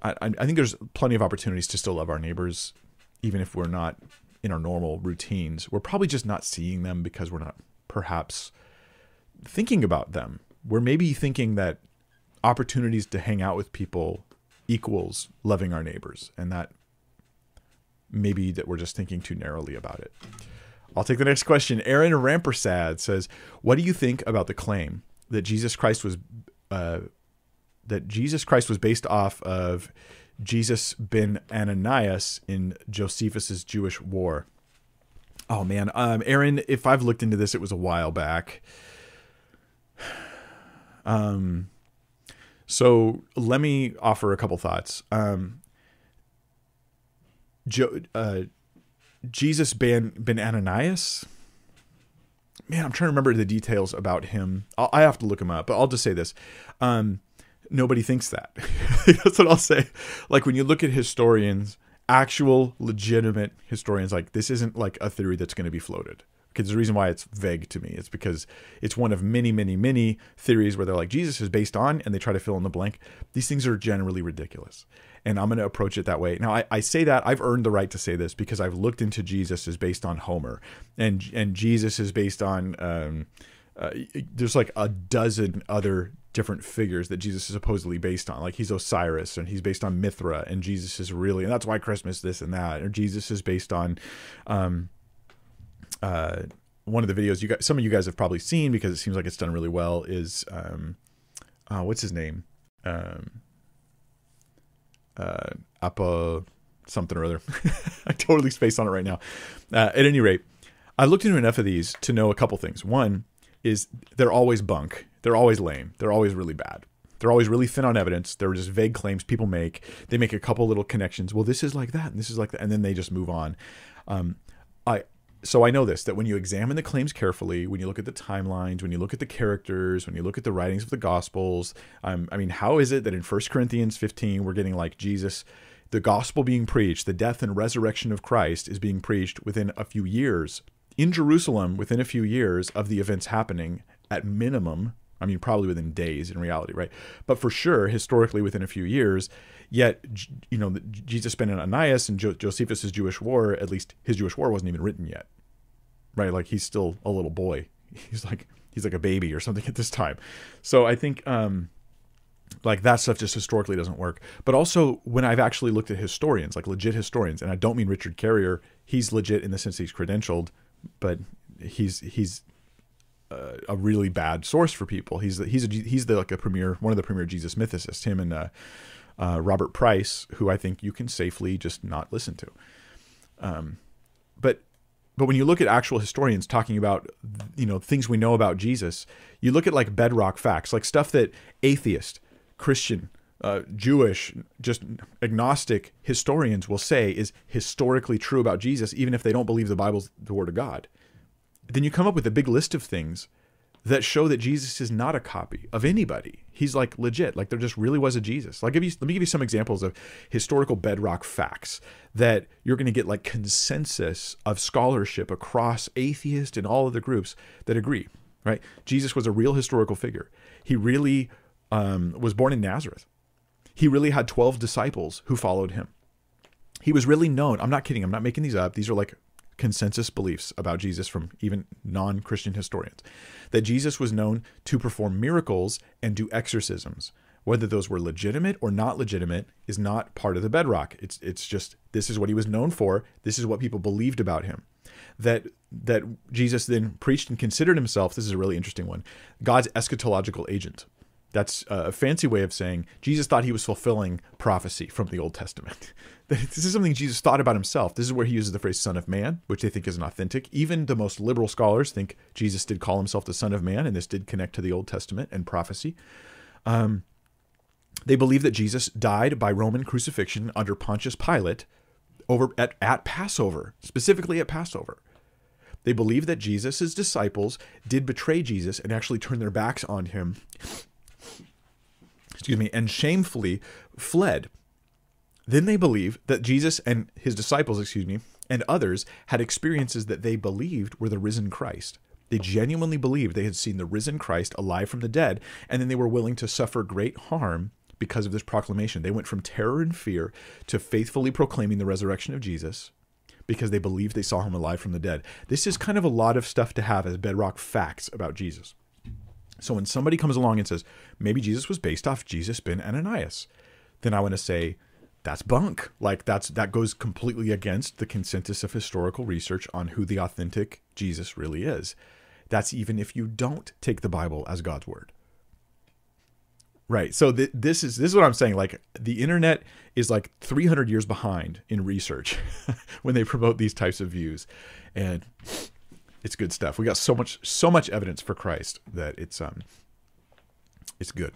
Speaker 1: I, I think there's plenty of opportunities to still love our neighbors, even if we're not in our normal routines. We're probably just not seeing them because we're not perhaps thinking about them. We're maybe thinking that opportunities to hang out with people equals loving our neighbors, and that maybe that we're just thinking too narrowly about it. I'll take the next question. Aaron Rampersad says, "What do you think about the claim that Jesus Christ was uh, that Jesus Christ was based off of Jesus ben Ananias in Josephus's Jewish War. Oh man, um, Aaron, if I've looked into this, it was a while back. (sighs) Um, so let me offer a couple thoughts. Um, jo- uh, Jesus ben ben Ananias. Man, I'm trying to remember the details about him. I'll, I have to look him up, but I'll just say this. Um, nobody thinks that. (laughs) That's what I'll say. Like when you look at historians, actual legitimate historians, like this isn't like a theory that's going to be floated. Because the reason why it's vague to me is because it's one of many, many, many theories where they're like Jesus is based on, and they try to fill in the blank. These things are generally ridiculous, and I'm going to approach it that way. Now, I, I say that I've earned the right to say this because I've looked into Jesus is based on Homer, and and Jesus is based on. Um, uh, there's like a dozen other different figures that Jesus is supposedly based on. Like he's Osiris and he's based on Mithra, and Jesus is really, and that's why Christmas this and that. Or Jesus is based on, um, uh, one of the videos you guys, some of you guys have probably seen because it seems like it's done really well. Is um, uh, what's his name? Um, uh, Appa something or other. (laughs) I totally spaced on it right now. Uh, at any rate, I looked into enough of these to know a couple things. One is they're always bunk. They're always lame. They're always really bad. They're always really thin on evidence. They're just vague claims people make. They make a couple little connections. Well, this is like that, and this is like that, and then they just move on. Um, I so I know this that when you examine the claims carefully, when you look at the timelines, when you look at the characters, when you look at the writings of the Gospels, um, I mean, how is it that in 1 Corinthians 15 we're getting like Jesus, the gospel being preached, the death and resurrection of Christ is being preached within a few years in Jerusalem within a few years of the events happening at minimum. I mean, probably within days in reality, right? But for sure, historically, within a few years. Yet, you know, Jesus ben Ananias and jo- Josephus' Jewish war, at least his Jewish war wasn't even written yet, right? Like he's still a little boy. (laughs) He's like he's like a baby or something (laughs) at this time. So I think um, like that stuff just historically doesn't work. But also when I've actually looked at historians, like legit historians, and I don't mean Richard Carrier, he's legit in the sense he's credentialed but he's he's uh, a really bad source for people. He's the, he's a, he's the like a premier one of the premier Jesus mythicists. Him and uh, uh, Robert Price, who I think you can safely just not listen to. Um, but but when you look at actual historians talking about you know things we know about Jesus, you look at like bedrock facts, like stuff that atheist, Christian, uh, Jewish, just agnostic historians will say is historically true about Jesus, even if they don't believe the Bible's the Word of God. Then you come up with a big list of things that show that Jesus is not a copy of anybody. He's like legit, like there just really was a Jesus. Like, give you, let me give you some examples of historical bedrock facts that you're going to get like consensus of scholarship across atheist and all of the groups that agree. Right? Jesus was a real historical figure. He really um, was born in Nazareth he really had 12 disciples who followed him. He was really known. I'm not kidding. I'm not making these up. These are like consensus beliefs about Jesus from even non Christian historians that Jesus was known to perform miracles and do exorcisms. Whether those were legitimate or not legitimate is not part of the bedrock. It's it's just this is what he was known for. This is what people believed about him. That that Jesus then preached and considered himself. This is a really interesting one. God's eschatological agent That's a fancy way of saying Jesus thought he was fulfilling prophecy from the Old Testament. (laughs) this is something Jesus thought about himself. This is where he uses the phrase Son of Man, which they think is authentic. Even the most liberal scholars think Jesus did call himself the Son of Man, and this did connect to the Old Testament and prophecy. Um, they believe that Jesus died by Roman crucifixion under Pontius Pilate over at, at Passover, specifically at Passover. They believe that Jesus' disciples did betray Jesus and actually turn their backs on him, excuse me, and shamefully fled. Then they believe that Jesus and his disciples, excuse me, and others had experiences that they believed were the risen Christ. They genuinely believed they had seen the risen Christ alive from the dead, and then they were willing to suffer great harm because of this proclamation. They went from terror and fear to faithfully proclaiming the resurrection of Jesus because they believed they saw him alive from the dead. This is kind of a lot of stuff to have as bedrock facts about Jesus. So when somebody comes along and says, maybe Jesus was based off Jesus ben Ananias, then I want to say, that's bunk. Like that's that goes completely against the consensus of historical research on who the authentic Jesus really is. That's even if you don't take the Bible as God's word. Right. So th- this is this is what I'm saying. Like the internet is like 300 years behind in research (laughs) when they promote these types of views, and it's good stuff. We got so much so much evidence for Christ that it's um it's good.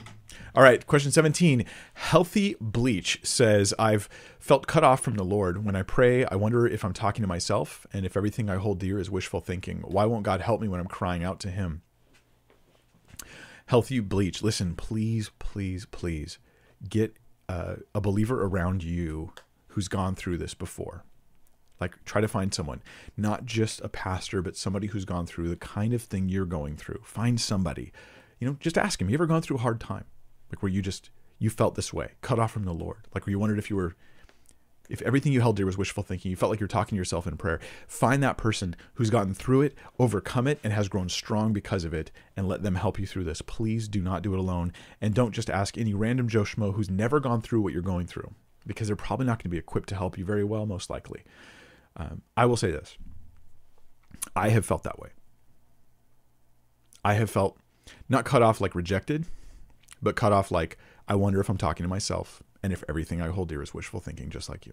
Speaker 1: All right, question 17. Healthy Bleach says, I've felt cut off from the Lord. When I pray, I wonder if I'm talking to myself and if everything I hold dear is wishful thinking. Why won't God help me when I'm crying out to Him? Healthy Bleach, listen, please, please, please get uh, a believer around you who's gone through this before. Like, try to find someone, not just a pastor, but somebody who's gone through the kind of thing you're going through. Find somebody you know, just ask him, you ever gone through a hard time? Like where you just, you felt this way, cut off from the Lord. Like where you wondered if you were, if everything you held dear was wishful thinking, you felt like you're talking to yourself in prayer. Find that person who's gotten through it, overcome it, and has grown strong because of it, and let them help you through this. Please do not do it alone. And don't just ask any random Joe Schmo who's never gone through what you're going through, because they're probably not going to be equipped to help you very well, most likely. Um, I will say this I have felt that way. I have felt not cut off like rejected, but cut off like I wonder if I'm talking to myself and if everything I hold dear is wishful thinking, just like you.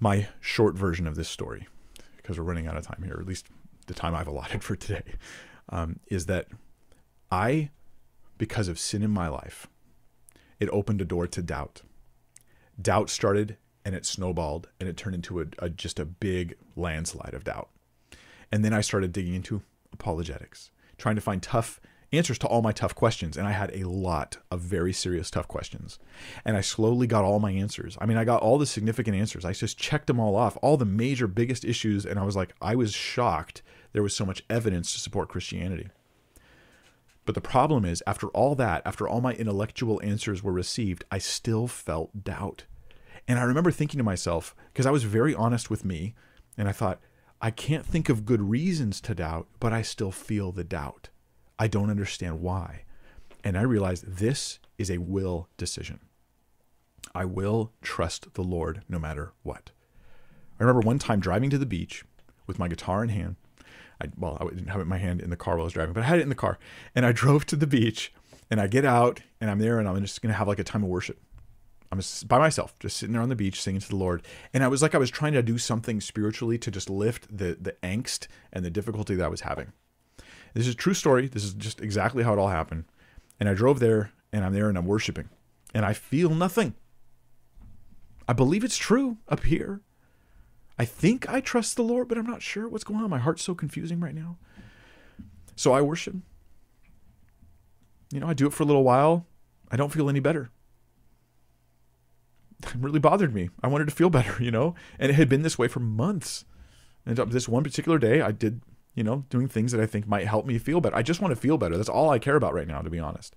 Speaker 1: My short version of this story, because we're running out of time here, at least the time I've allotted for today, um, is that I, because of sin in my life, it opened a door to doubt. Doubt started and it snowballed and it turned into a, a just a big landslide of doubt. And then I started digging into apologetics, trying to find tough answers to all my tough questions. And I had a lot of very serious, tough questions. And I slowly got all my answers. I mean, I got all the significant answers. I just checked them all off, all the major, biggest issues. And I was like, I was shocked there was so much evidence to support Christianity. But the problem is, after all that, after all my intellectual answers were received, I still felt doubt. And I remember thinking to myself, because I was very honest with me, and I thought, I can't think of good reasons to doubt, but I still feel the doubt. I don't understand why. And I realized this is a will decision. I will trust the Lord no matter what. I remember one time driving to the beach with my guitar in hand. I, well, I didn't have it in my hand in the car while I was driving, but I had it in the car. And I (laughs) drove to the beach and I get out and I'm there and I'm just going to have like a time of worship. I'm by myself, just sitting there on the beach singing to the Lord. And I was like I was trying to do something spiritually to just lift the the angst and the difficulty that I was having. This is a true story. This is just exactly how it all happened. And I drove there and I'm there and I'm worshiping. And I feel nothing. I believe it's true up here. I think I trust the Lord, but I'm not sure what's going on. My heart's so confusing right now. So I worship. You know, I do it for a little while. I don't feel any better really bothered me. I wanted to feel better, (laughs) you know, and it had been this way for months. And this one particular day, I did, you know, doing things that I think might help me feel better. I just want to feel better. That's all I care about right now, to be honest.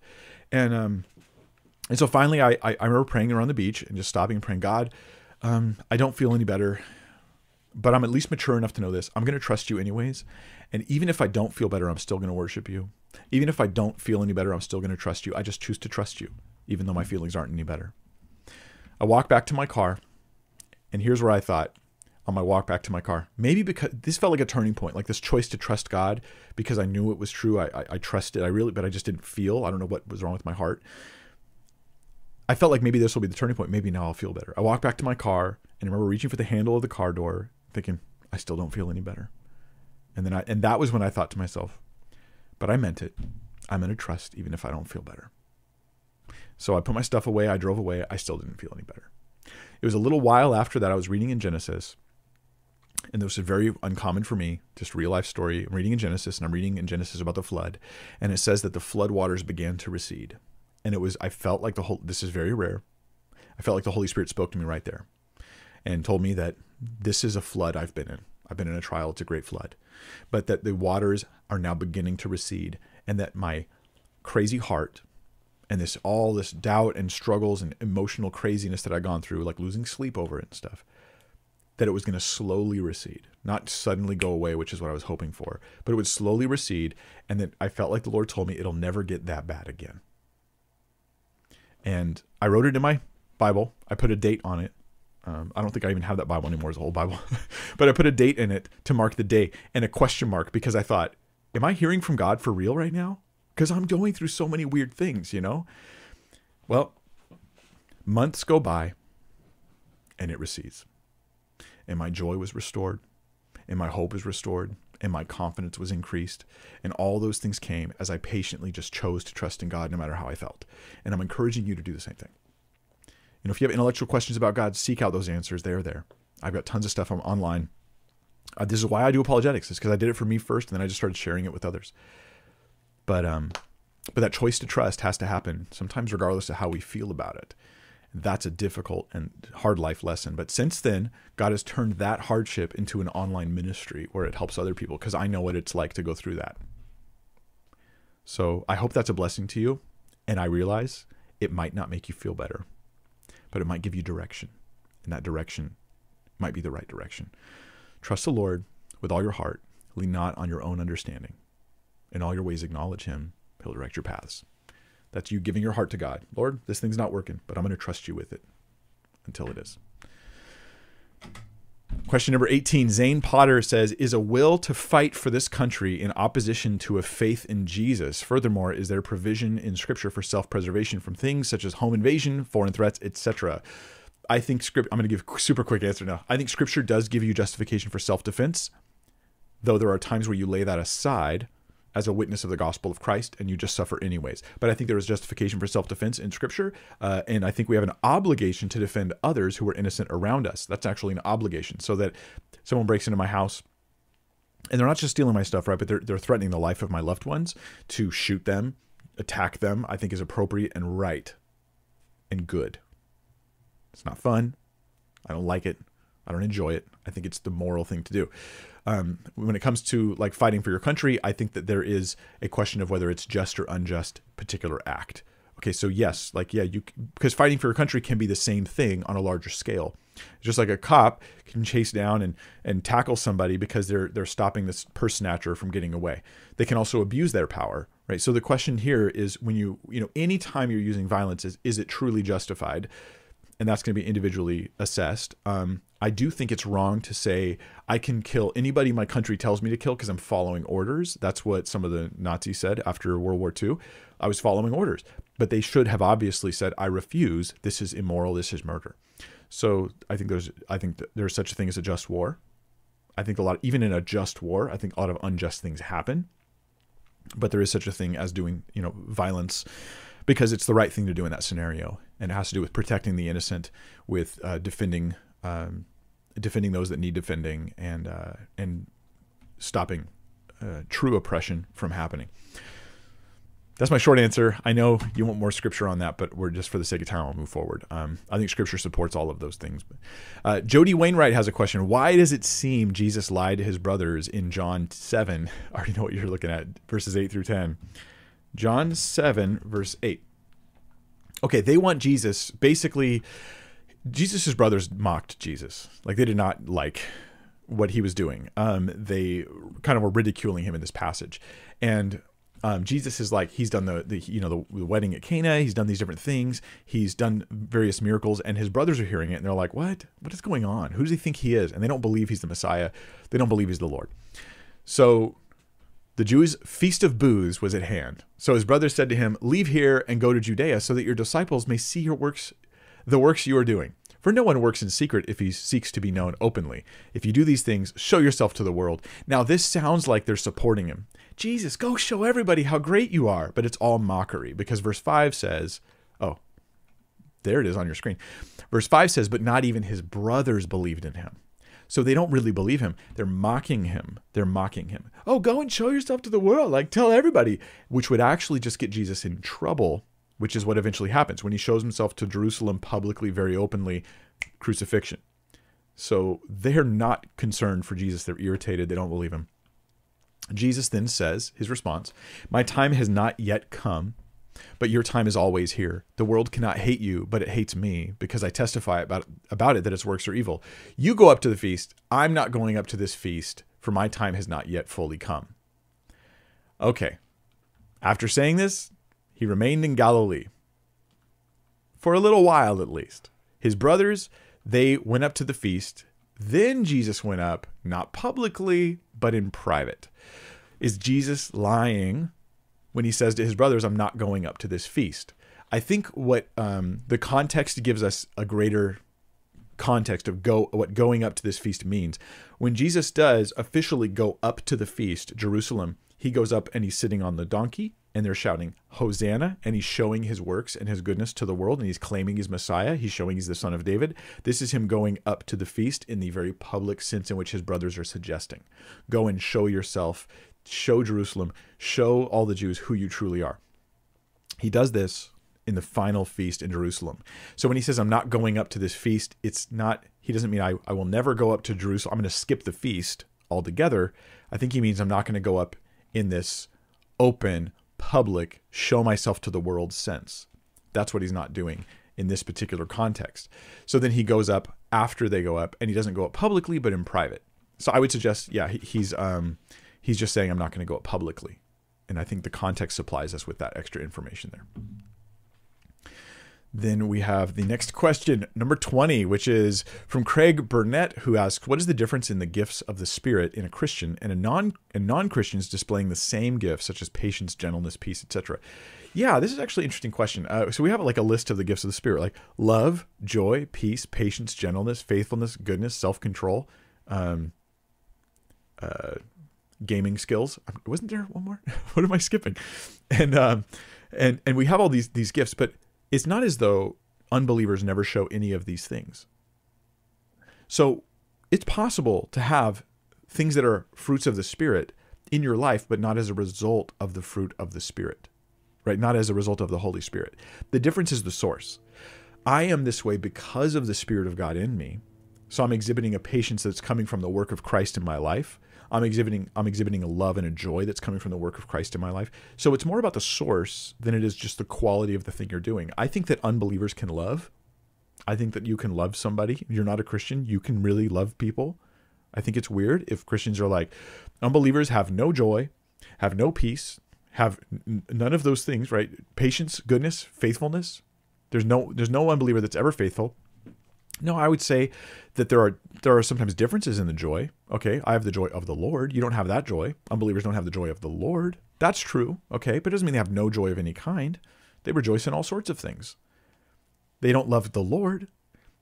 Speaker 1: And um, and so finally, I I, I remember praying around the beach and just stopping and praying, God, um, I don't feel any better, but I'm at least mature enough to know this. I'm going to trust you anyways, and even if I don't feel better, I'm still going to worship you. Even if I don't feel any better, I'm still going to trust you. I just choose to trust you, even though my feelings aren't any better. I walked back to my car, and here's where I thought, on my walk back to my car. Maybe because this felt like a turning point, like this choice to trust God because I knew it was true. I, I, I trusted. I really, but I just didn't feel. I don't know what was wrong with my heart. I felt like maybe this will be the turning point. Maybe now I'll feel better. I walked back to my car and I remember reaching for the handle of the car door, thinking, I still don't feel any better. And then I, and that was when I thought to myself, but I meant it. I'm going to trust even if I don't feel better. So I put my stuff away. I drove away. I still didn't feel any better. It was a little while after that I was reading in Genesis, and this was very uncommon for me, just real life story. I'm reading in Genesis, and I'm reading in Genesis about the flood, and it says that the flood waters began to recede, and it was I felt like the whole. This is very rare. I felt like the Holy Spirit spoke to me right there, and told me that this is a flood I've been in. I've been in a trial. It's a great flood, but that the waters are now beginning to recede, and that my crazy heart and this all this doubt and struggles and emotional craziness that I'd gone through, like losing sleep over it and stuff, that it was going to slowly recede, not suddenly go away, which is what I was hoping for, but it would slowly recede, and that I felt like the Lord told me it'll never get that bad again. And I wrote it in my Bible. I put a date on it. Um, I don't think I even have that Bible anymore as a whole Bible, (laughs) but I put a date in it to mark the day and a question mark because I thought, am I hearing from God for real right now? Because I'm going through so many weird things, you know? Well, months go by and it recedes. And my joy was restored, and my hope was restored, and my confidence was increased. And all those things came as I patiently just chose to trust in God no matter how I felt. And I'm encouraging you to do the same thing. You know, if you have intellectual questions about God, seek out those answers. They are there. I've got tons of stuff online. Uh, this is why I do apologetics, is because I did it for me first, and then I just started sharing it with others. But um, but that choice to trust has to happen sometimes, regardless of how we feel about it. That's a difficult and hard life lesson. But since then, God has turned that hardship into an online ministry where it helps other people because I know what it's like to go through that. So I hope that's a blessing to you. And I realize it might not make you feel better, but it might give you direction. And that direction might be the right direction. Trust the Lord with all your heart, lean not on your own understanding. In all your ways, acknowledge Him. He'll direct your paths. That's you giving your heart to God. Lord, this thing's not working, but I'm going to trust you with it until it is. Question number 18 Zane Potter says Is a will to fight for this country in opposition to a faith in Jesus? Furthermore, is there provision in Scripture for self preservation from things such as home invasion, foreign threats, etc.? I think script. I'm going to give super quick answer now. I think Scripture does give you justification for self defense, though there are times where you lay that aside as a witness of the gospel of Christ, and you just suffer anyways. But I think there is justification for self defense in Scripture, uh, and I think we have an obligation to defend others who are innocent around us. That's actually an obligation, so that someone breaks into my house. And they're not just stealing my stuff, right? But they're, they're threatening the life of my loved ones to shoot them, attack them, I think is appropriate and right and good. It's not fun. I don't like it. I don't enjoy it. I think it's the moral thing to do um, when it comes to like fighting for your country, I think that there is a question of whether it's just or unjust particular act. Okay, so yes, like yeah, you because fighting for your country can be the same thing on a larger scale. Just like a cop can chase down and and tackle somebody because they're they're stopping this purse snatcher from getting away. They can also abuse their power, right? So the question here is when you you know anytime you're using violence is is it truly justified? And that's going to be individually assessed. Um, I do think it's wrong to say I can kill anybody my country tells me to kill because I'm following orders. That's what some of the Nazis said after World War II. I was following orders, but they should have obviously said I refuse. This is immoral. This is murder. So I think there's I think there's such a thing as a just war. I think a lot even in a just war, I think a lot of unjust things happen. But there is such a thing as doing you know violence because it's the right thing to do in that scenario, and it has to do with protecting the innocent, with uh, defending um, defending those that need defending and uh, and stopping uh, true oppression from happening. That's my short answer. I know you want more scripture on that, but we're just for the sake of time, I'll move forward. Um, I think scripture supports all of those things. Uh, Jody Wainwright has a question. Why does it seem Jesus lied to his brothers in John 7? (laughs) I already know what you're looking at, verses 8 through 10. John 7, verse 8. Okay, they want Jesus basically Jesus' brothers mocked Jesus. Like they did not like what he was doing. Um, they kind of were ridiculing him in this passage. And um, Jesus is like he's done the, the you know the, the, wedding at Cana. He's done these different things. He's done various miracles, and his brothers are hearing it, and they're like, "What? What is going on? Who does he think he is?" And they don't believe he's the Messiah. They don't believe he's the Lord. So the Jews' feast of booths was at hand. So his brothers said to him, "Leave here and go to Judea, so that your disciples may see your works, the works you are doing." For no one works in secret if he seeks to be known openly. If you do these things, show yourself to the world. Now, this sounds like they're supporting him. Jesus, go show everybody how great you are. But it's all mockery because verse 5 says, oh, there it is on your screen. Verse 5 says, but not even his brothers believed in him. So they don't really believe him. They're mocking him. They're mocking him. Oh, go and show yourself to the world. Like, tell everybody, which would actually just get Jesus in trouble which is what eventually happens when he shows himself to Jerusalem publicly, very openly, crucifixion. So they're not concerned for Jesus. They're irritated. They don't believe him. Jesus then says, his response, My time has not yet come, but your time is always here. The world cannot hate you, but it hates me because I testify about, about it that its works are evil. You go up to the feast. I'm not going up to this feast, for my time has not yet fully come. Okay. After saying this, he remained in Galilee. For a little while, at least. His brothers, they went up to the feast. Then Jesus went up, not publicly, but in private. Is Jesus lying when he says to his brothers, I'm not going up to this feast? I think what um, the context gives us a greater context of go what going up to this feast means. When Jesus does officially go up to the feast, Jerusalem, he goes up and he's sitting on the donkey and they're shouting hosanna! And he's showing his works and his goodness to the world and he's claiming he's messiah. He's showing he's the son of david. This is him going up to the feast in the very public sense in which his brothers are suggesting. Go and show yourself. Show jerusalem. Show all the jews who you truly are. He does this in the final feast in jerusalem. So when he says i'm not going up to this feast it's not he doesn't mean i, I will never go up to jerusalem. I'm going to skip the feast altogether. I think he means i'm not going to go up in this open, public, show myself to the world sense. That's what he's not doing in this particular context. So then he goes up after they go up, and he doesn't go up publicly, but in private. So I would suggest, yeah, he's um, he's just saying I'm not going to go up publicly, and I think the context supplies us with that extra information there. Then we have the next question, number 20, which is from Craig Burnett, who asks, What is the difference in the gifts of the Spirit in a Christian and a non and non-Christians displaying the same gifts, such as patience, gentleness, peace, etc.? Yeah, this is actually an interesting question. Uh, so we have like a list of the gifts of the Spirit, like love, joy, peace, patience, gentleness, faithfulness, goodness, self-control, um, uh, gaming skills. Wasn't there one more? (laughs) what am I skipping? And um, and and we have all these these gifts, but it's not as though unbelievers never show any of these things. So it's possible to have things that are fruits of the Spirit in your life, but not as a result of the fruit of the Spirit, right? Not as a result of the Holy Spirit. The difference is the source. I am this way because of the Spirit of God in me. So I'm exhibiting a patience that's coming from the work of Christ in my life. I'm exhibiting I'm exhibiting a love and a joy that's coming from the work of Christ in my life. So it's more about the source than it is just the quality of the thing you're doing. I think that unbelievers can love. I think that you can love somebody. You're not a Christian, you can really love people. I think it's weird if Christians are like unbelievers have no joy, have no peace, have none of those things, right? Patience, goodness, faithfulness. There's no there's no unbeliever that's ever faithful. No, I would say that there are there are sometimes differences in the joy. Okay, I have the joy of the Lord. You don't have that joy. Unbelievers don't have the joy of the Lord. That's true. Okay, but it doesn't mean they have no joy of any kind. They rejoice in all sorts of things. They don't love the Lord.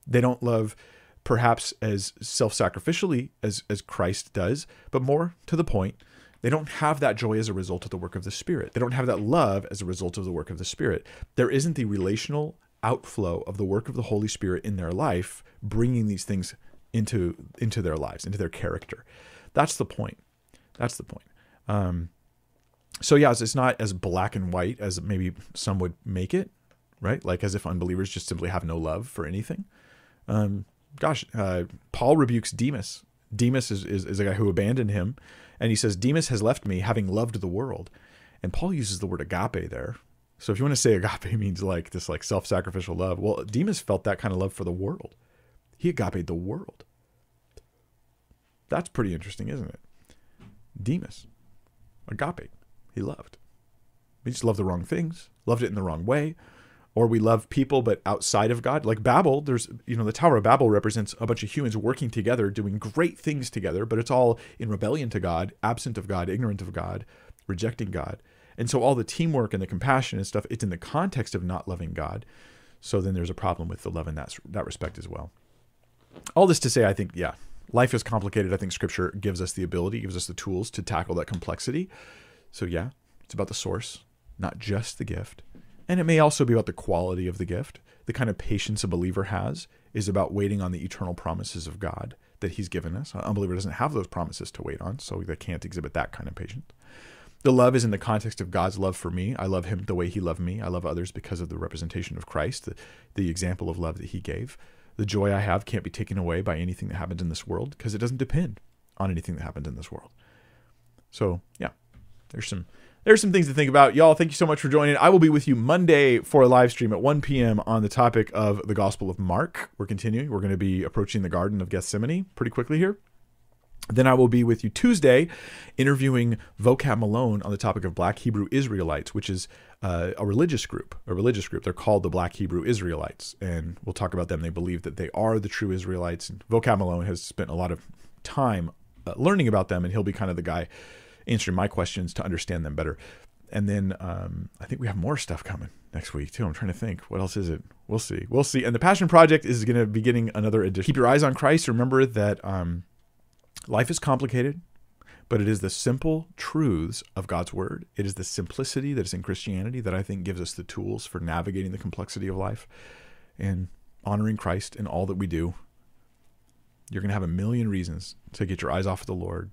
Speaker 1: They don't love perhaps as self-sacrificially as as Christ does, but more to the point, they don't have that joy as a result of the work of the Spirit. They don't have that love as a result of the work of the Spirit. There isn't the relational outflow of the work of the Holy Spirit in their life, bringing these things into into their lives, into their character. That's the point. That's the point. Um, so yeah, it's not as black and white as maybe some would make it, right? Like as if unbelievers just simply have no love for anything. Um, gosh, uh, Paul rebukes Demas. Demas is, is, is a guy who abandoned him, and he says, Demas has left me, having loved the world. And Paul uses the word agape there, so if you want to say agape (laughs) means like this like self-sacrificial love, well, Demas felt that kind of love for the world. He agape the world. That's pretty interesting, isn't it? Demas, agape, he loved. We just love the wrong things, loved it in the wrong way. Or we love people, but outside of God. Like Babel, there's, you know, the Tower of Babel represents a bunch of humans working together, doing great things together, but it's all in rebellion to God, absent of God, ignorant of God, rejecting God. And so all the teamwork and the compassion and stuff, it's in the context of not loving God. So then there's a problem with the love in that, that respect as well. All this to say, I think, yeah, life is complicated. I think scripture gives us the ability, gives us the tools to tackle that complexity. So yeah, it's about the source, not just the gift. And it may also be about the quality of the gift. The kind of patience a believer has is about waiting on the eternal promises of God that He's given us. An unbeliever doesn't have those promises to wait on, so they can't exhibit that kind of patience. The love is in the context of God's love for me. I love Him the way He loved me. I love others because of the representation of Christ, the, the example of love that He gave. The joy I have can't be taken away by anything that happens in this world because it doesn't depend on anything that happens in this world. So, yeah, there's some there's some things to think about. Y'all, thank you so much for joining. I will be with you Monday for a live stream at 1 p.m. on the topic of the Gospel of Mark. We're continuing. We're going to be approaching the Garden of Gethsemane pretty quickly here. Then I will be with you Tuesday interviewing Vocab Malone on the topic of Black Hebrew Israelites, which is uh, a religious group. A religious group. They're called the Black Hebrew Israelites. And we'll talk about them. They believe that they are the true Israelites. And Vocab Malone has spent a lot of time uh, learning about them, and he'll be kind of the guy answering my questions to understand them better. And then um, I think we have more stuff coming next week too. I'm trying to think. What else is it? We'll see. We'll see. And the Passion Project is going to be getting another edition. Keep your eyes on Christ. Remember that um, life is complicated, but it is the simple truths of God's Word. It is the simplicity that is in Christianity that I think gives us the tools for navigating the complexity of life and honoring Christ in all that we do. You're going to have a million reasons to get your eyes off of the Lord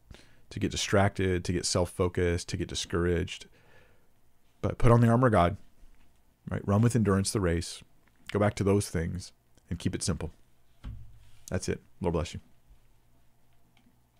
Speaker 1: to get distracted, to get self focused, to get discouraged. But put on the armor of God, right? Run with endurance the race. Go back to those things and keep it simple. That's it. Lord bless you.